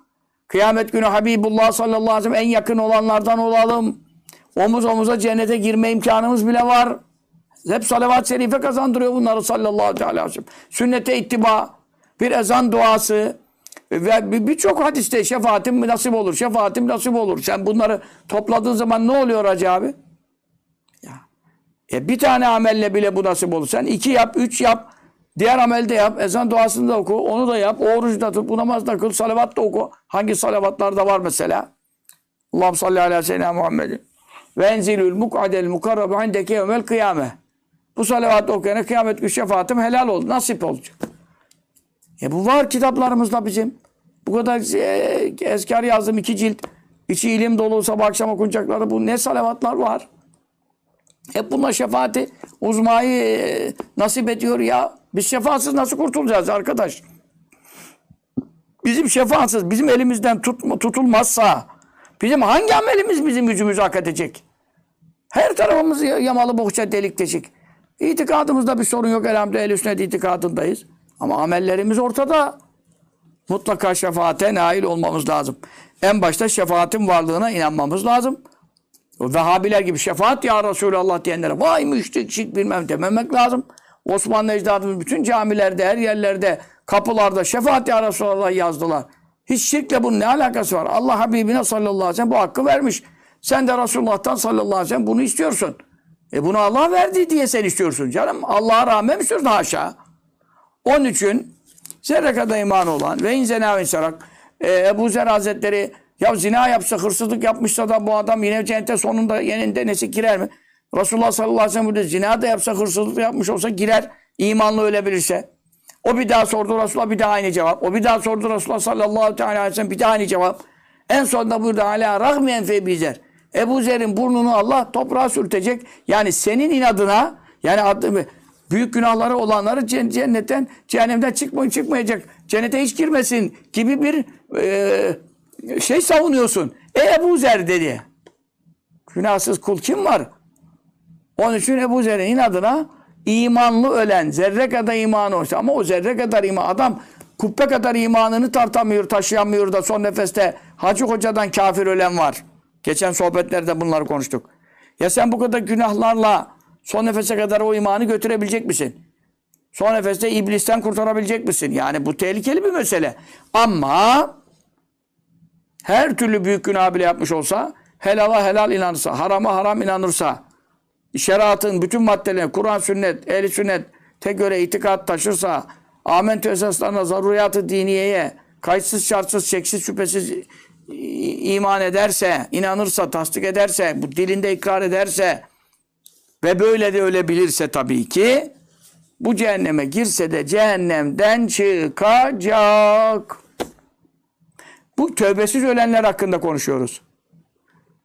Kıyamet günü Habibullah sallallahu aleyhi ve sellem en yakın olanlardan olalım. Omuz omuza cennete girme imkanımız bile var. Hep salavat-ı şerife kazandırıyor bunları sallallahu aleyhi ve sellem. Sünnete ittiba, bir ezan duası ve birçok hadiste şefaatim nasip olur, şefaatim nasip olur. Sen bunları topladığın zaman ne oluyor Hacı abi? E bir tane amelle bile bu nasip olur. Sen iki yap, üç yap. Diğer amelde yap. Ezan duasını da oku. Onu da yap. Orucu da tut. Bu namaz da kıl. Salavat da oku. Hangi salavatlarda var mesela? Allah'ım salli ala seyyidina Muhammedin. Ve enzilül muk'adel mukarrabu indeke yevmel kıyame. Bu salavat okuyana kıyamet günü şefaatim helal oldu. Nasip olacak. E bu var kitaplarımızda bizim. Bu kadar e, ezkar yazdım iki cilt. İçi ilim dolu sabah akşam okunacakları bu ne salavatlar var. Hep bunlar şefaati uzmayı e, nasip ediyor ya. Biz şefaatsiz nasıl kurtulacağız arkadaş? Bizim şefaatsiz, bizim elimizden tutma, tutulmazsa bizim hangi amelimiz bizim gücümüzü hak edecek? Her tarafımız yamalı bohça delik deşik. İtikadımızda bir sorun yok elhamdülillah el sünnet itikadındayız. Ama amellerimiz ortada. Mutlaka şefaate nail olmamız lazım. En başta şefaatin varlığına inanmamız lazım. Vehhabiler gibi şefaat ya Resulallah diyenlere vay müşrik şirk bilmem dememek lazım. Osmanlı ecdadımız bütün camilerde, her yerlerde, kapılarda şefaat ya Resulallah yazdılar. Hiç şirkle bunun ne alakası var? Allah Habibine sallallahu aleyhi ve sellem bu hakkı vermiş. Sen de Resulullah'tan sallallahu aleyhi ve sellem bunu istiyorsun. E bunu Allah verdi diye sen istiyorsun canım. Allah'a rağmen mi istiyorsun? Haşa. Onun için zerre kadar iman olan ve inzena ve insarak e, Ebu Zer Hazretleri ya zina yapsa, hırsızlık yapmışsa da bu adam yine cennete sonunda yeninde nesi girer mi? Resulullah sallallahu aleyhi ve sellem zina da yapsa, hırsızlık yapmış olsa girer. imanlı ölebilirse. O bir daha sordu Resulullah bir daha aynı cevap. O bir daha sordu Resulullah sallallahu aleyhi ve sellem bir daha aynı cevap. En sonunda burada hala rahmiyen fe bizer. Ebu Zer'in burnunu Allah toprağa sürtecek. Yani senin inadına yani adı, büyük günahları olanları cennetten, cehennemden çıkmay çıkmayacak. Cennete hiç girmesin gibi bir e, şey savunuyorsun. E Ebu Zer dedi. Günahsız kul kim var? Onun için Ebu Zer'in inadına imanlı ölen, zerre kadar imanı olsa ama o zerre kadar iman adam kubbe kadar imanını tartamıyor, taşıyamıyor da son nefeste Hacı Hoca'dan kafir ölen var. Geçen sohbetlerde bunları konuştuk. Ya sen bu kadar günahlarla son nefese kadar o imanı götürebilecek misin? Son nefeste iblisten kurtarabilecek misin? Yani bu tehlikeli bir mesele. Ama her türlü büyük günah bile yapmış olsa, helala helal inanırsa, harama haram inanırsa, şeriatın bütün maddelerine, Kur'an, sünnet, ehli sünnet te göre itikat taşırsa, amentü esaslarına, zaruriyatı diniyeye, kayıtsız, şartsız, şeksiz, şüphesiz iman ederse, inanırsa, tasdik ederse, bu dilinde ikrar ederse ve böyle de öyle bilirse tabii ki bu cehenneme girse de cehennemden çıkacak. Bu tövbesiz ölenler hakkında konuşuyoruz.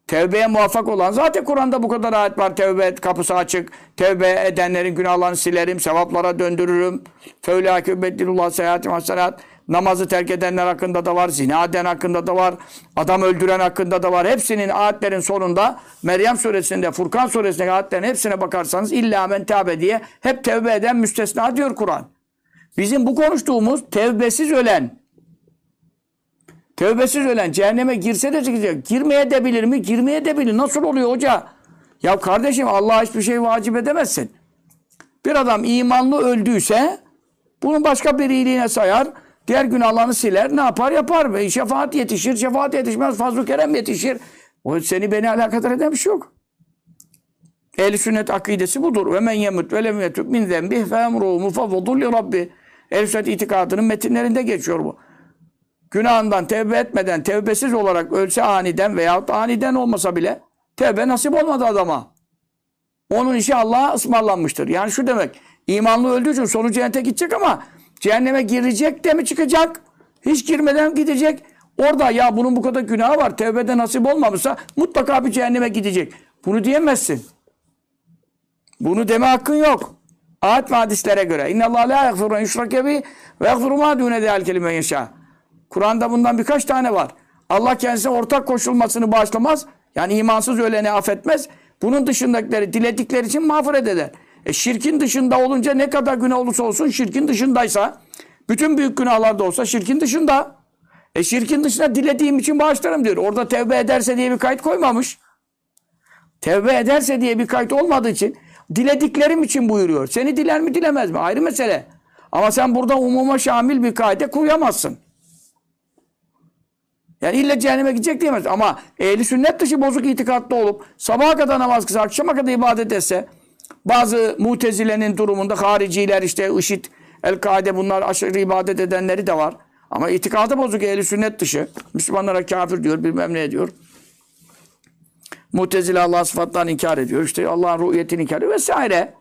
Tevbeye muvaffak olan zaten Kur'an'da bu kadar ayet var. Tevbe kapısı açık. Tevbe edenlerin günahlarını silerim. Sevaplara döndürürüm. Feulâke übeddilullah seyahatim hasenat. Namazı terk edenler hakkında da var. Zina eden hakkında da var. Adam öldüren hakkında da var. Hepsinin ayetlerin sonunda Meryem suresinde, Furkan suresindeki ayetlerin hepsine bakarsanız illa men tevbe diye hep tevbe eden müstesna diyor Kur'an. Bizim bu konuştuğumuz tevbesiz ölen, Tövbesiz ölen cehenneme girse de çıkacak. Girmeye de bilir mi? Girmeye de bilir. Nasıl oluyor hoca? Ya kardeşim Allah'a hiçbir şey vacip edemezsin. Bir adam imanlı öldüyse bunu başka bir iyiliğine sayar. Diğer günahlarını siler. Ne yapar? Yapar. Şefaat yetişir. Şefaat yetişmez. Fazl-ı Kerem yetişir. O seni beni alakadar eden bir şey yok. Ehl-i sünnet akidesi budur. Ve men yemut ve lem yetub min zenbih fe emruhu mufavvudun li rabbi. Ehl-i sünnet itikadının metinlerinde geçiyor bu günahından tevbe etmeden, tevbesiz olarak ölse aniden veyahut aniden olmasa bile tevbe nasip olmadı adama. Onun işi Allah'a ısmarlanmıştır. Yani şu demek, imanlı öldüğü için sonu cennete gidecek ama cehenneme girecek de mi çıkacak? Hiç girmeden gidecek. Orada ya bunun bu kadar günahı var, tevbede nasip olmamışsa mutlaka bir cehenneme gidecek. Bunu diyemezsin. Bunu deme hakkın yok. Ayet ve hadislere göre. İnna Allah la yaghfiru en yushrake bi ve yaghfiru ma dune zalike limen yasha. Kur'an'da bundan birkaç tane var. Allah kendisine ortak koşulmasını bağışlamaz. Yani imansız öleni affetmez. Bunun dışındakileri diledikleri için mağfiret eder. E şirkin dışında olunca ne kadar günah olursa olsun şirkin dışındaysa bütün büyük günahlar da olsa şirkin dışında. E şirkin dışında dilediğim için bağışlarım diyor. Orada tevbe ederse diye bir kayıt koymamış. Tevbe ederse diye bir kayıt olmadığı için dilediklerim için buyuruyor. Seni diler mi dilemez mi? Ayrı mesele. Ama sen burada umuma şamil bir kaide koyamazsın. Yani illa cehenneme gidecek diyemez. Ama ehli sünnet dışı bozuk itikatlı olup sabaha kadar namaz kılsa, akşama kadar ibadet etse bazı mutezilenin durumunda hariciler işte IŞİD, El-Kaide bunlar aşırı ibadet edenleri de var. Ama itikadı bozuk ehli sünnet dışı. Müslümanlara kafir diyor, bilmem ne diyor. Mutezile Allah sıfatlarını inkar ediyor. İşte Allah'ın ruhiyetini inkar ediyor vesaire.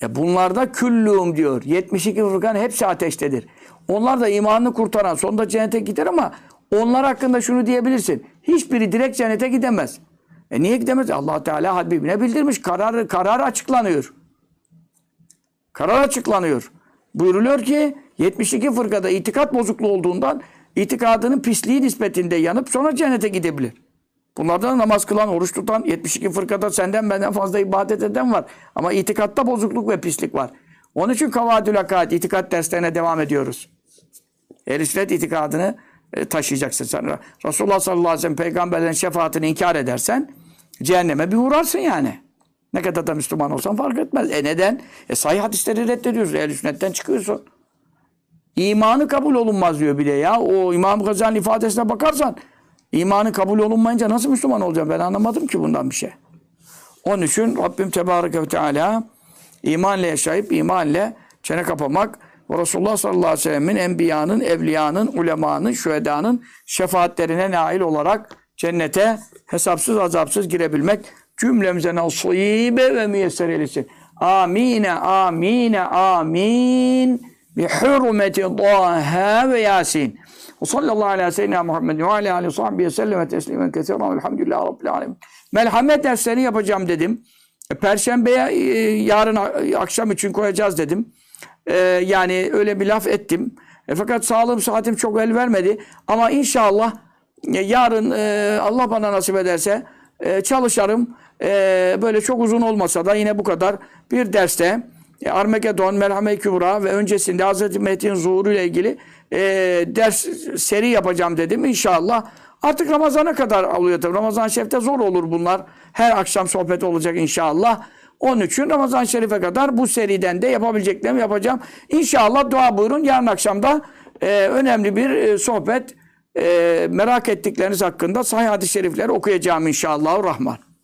Ya bunlarda küllüm diyor. 72 fırkan hepsi ateştedir. Onlar da imanını kurtaran sonunda cennete gider ama onlar hakkında şunu diyebilirsin. Hiçbiri direkt cennete gidemez. E niye gidemez? allah Teala Habibine bildirmiş. Karar, karar açıklanıyor. Karar açıklanıyor. Buyuruluyor ki 72 fırkada itikat bozukluğu olduğundan itikadının pisliği nispetinde yanıp sonra cennete gidebilir. Bunlardan namaz kılan, oruç tutan 72 fırkada senden benden fazla ibadet eden var. Ama itikatta bozukluk ve pislik var. Onun için kavadül akad, itikat derslerine devam ediyoruz. Ehl-i sünnet itikadını e, taşıyacaksın sen. Resulullah sallallahu aleyhi ve sellem peygamberlerin şefaatini inkar edersen cehenneme bir uğrarsın yani. Ne kadar da Müslüman olsan fark etmez. E neden? E sahih hadisleri reddediyorsun. Ehl-i sünnetten çıkıyorsun. İmanı kabul olunmaz diyor bile ya. O İmam Gazali'nin ifadesine bakarsan imanı kabul olunmayınca nasıl Müslüman olacağım? Ben anlamadım ki bundan bir şey. Onun için Rabbim Tebareke ve Teala imanla yaşayıp imanla çene kapamak ve Resulullah sallallahu aleyhi ve sellemin enbiyanın, evliyanın, ulemanın, şühedanın şefaatlerine nail olarak cennete hesapsız azapsız girebilmek cümlemize nasibe ve müyesser eylesin. Amine, amine, amin. Bi hürmeti Taha ve Yasin. Ve sallallahu aleyhi seyyidina Muhammed ve aleyhi aleyhi sahbihi selleme teslimen kesiren velhamdülillahi rabbil alemin. Melhamet derslerini yapacağım dedim. E, Perşembeye e, yarın a- akşam için koyacağız dedim. E, yani öyle bir laf ettim. E, fakat sağlığım saatim çok el vermedi. Ama inşallah e, yarın e, Allah bana nasip ederse e, çalışırım. E, böyle çok uzun olmasa da yine bu kadar bir derste e, Armagedon, Merhame Kübra ve öncesinde Hz. Mehdi'nin zuhuru ile ilgili e, ders seri yapacağım dedim. İnşallah artık Ramazan'a kadar alıyor tabii. Ramazan Şerif'te zor olur bunlar. Her akşam sohbet olacak inşallah. Onun için Ramazan Şerif'e kadar bu seriden de yapabileceklerimi yapacağım. İnşallah dua buyurun. Yarın akşamda e, önemli bir e, sohbet e, merak ettikleriniz hakkında sahih hadis-i şerifleri okuyacağım inşallah. Rahman.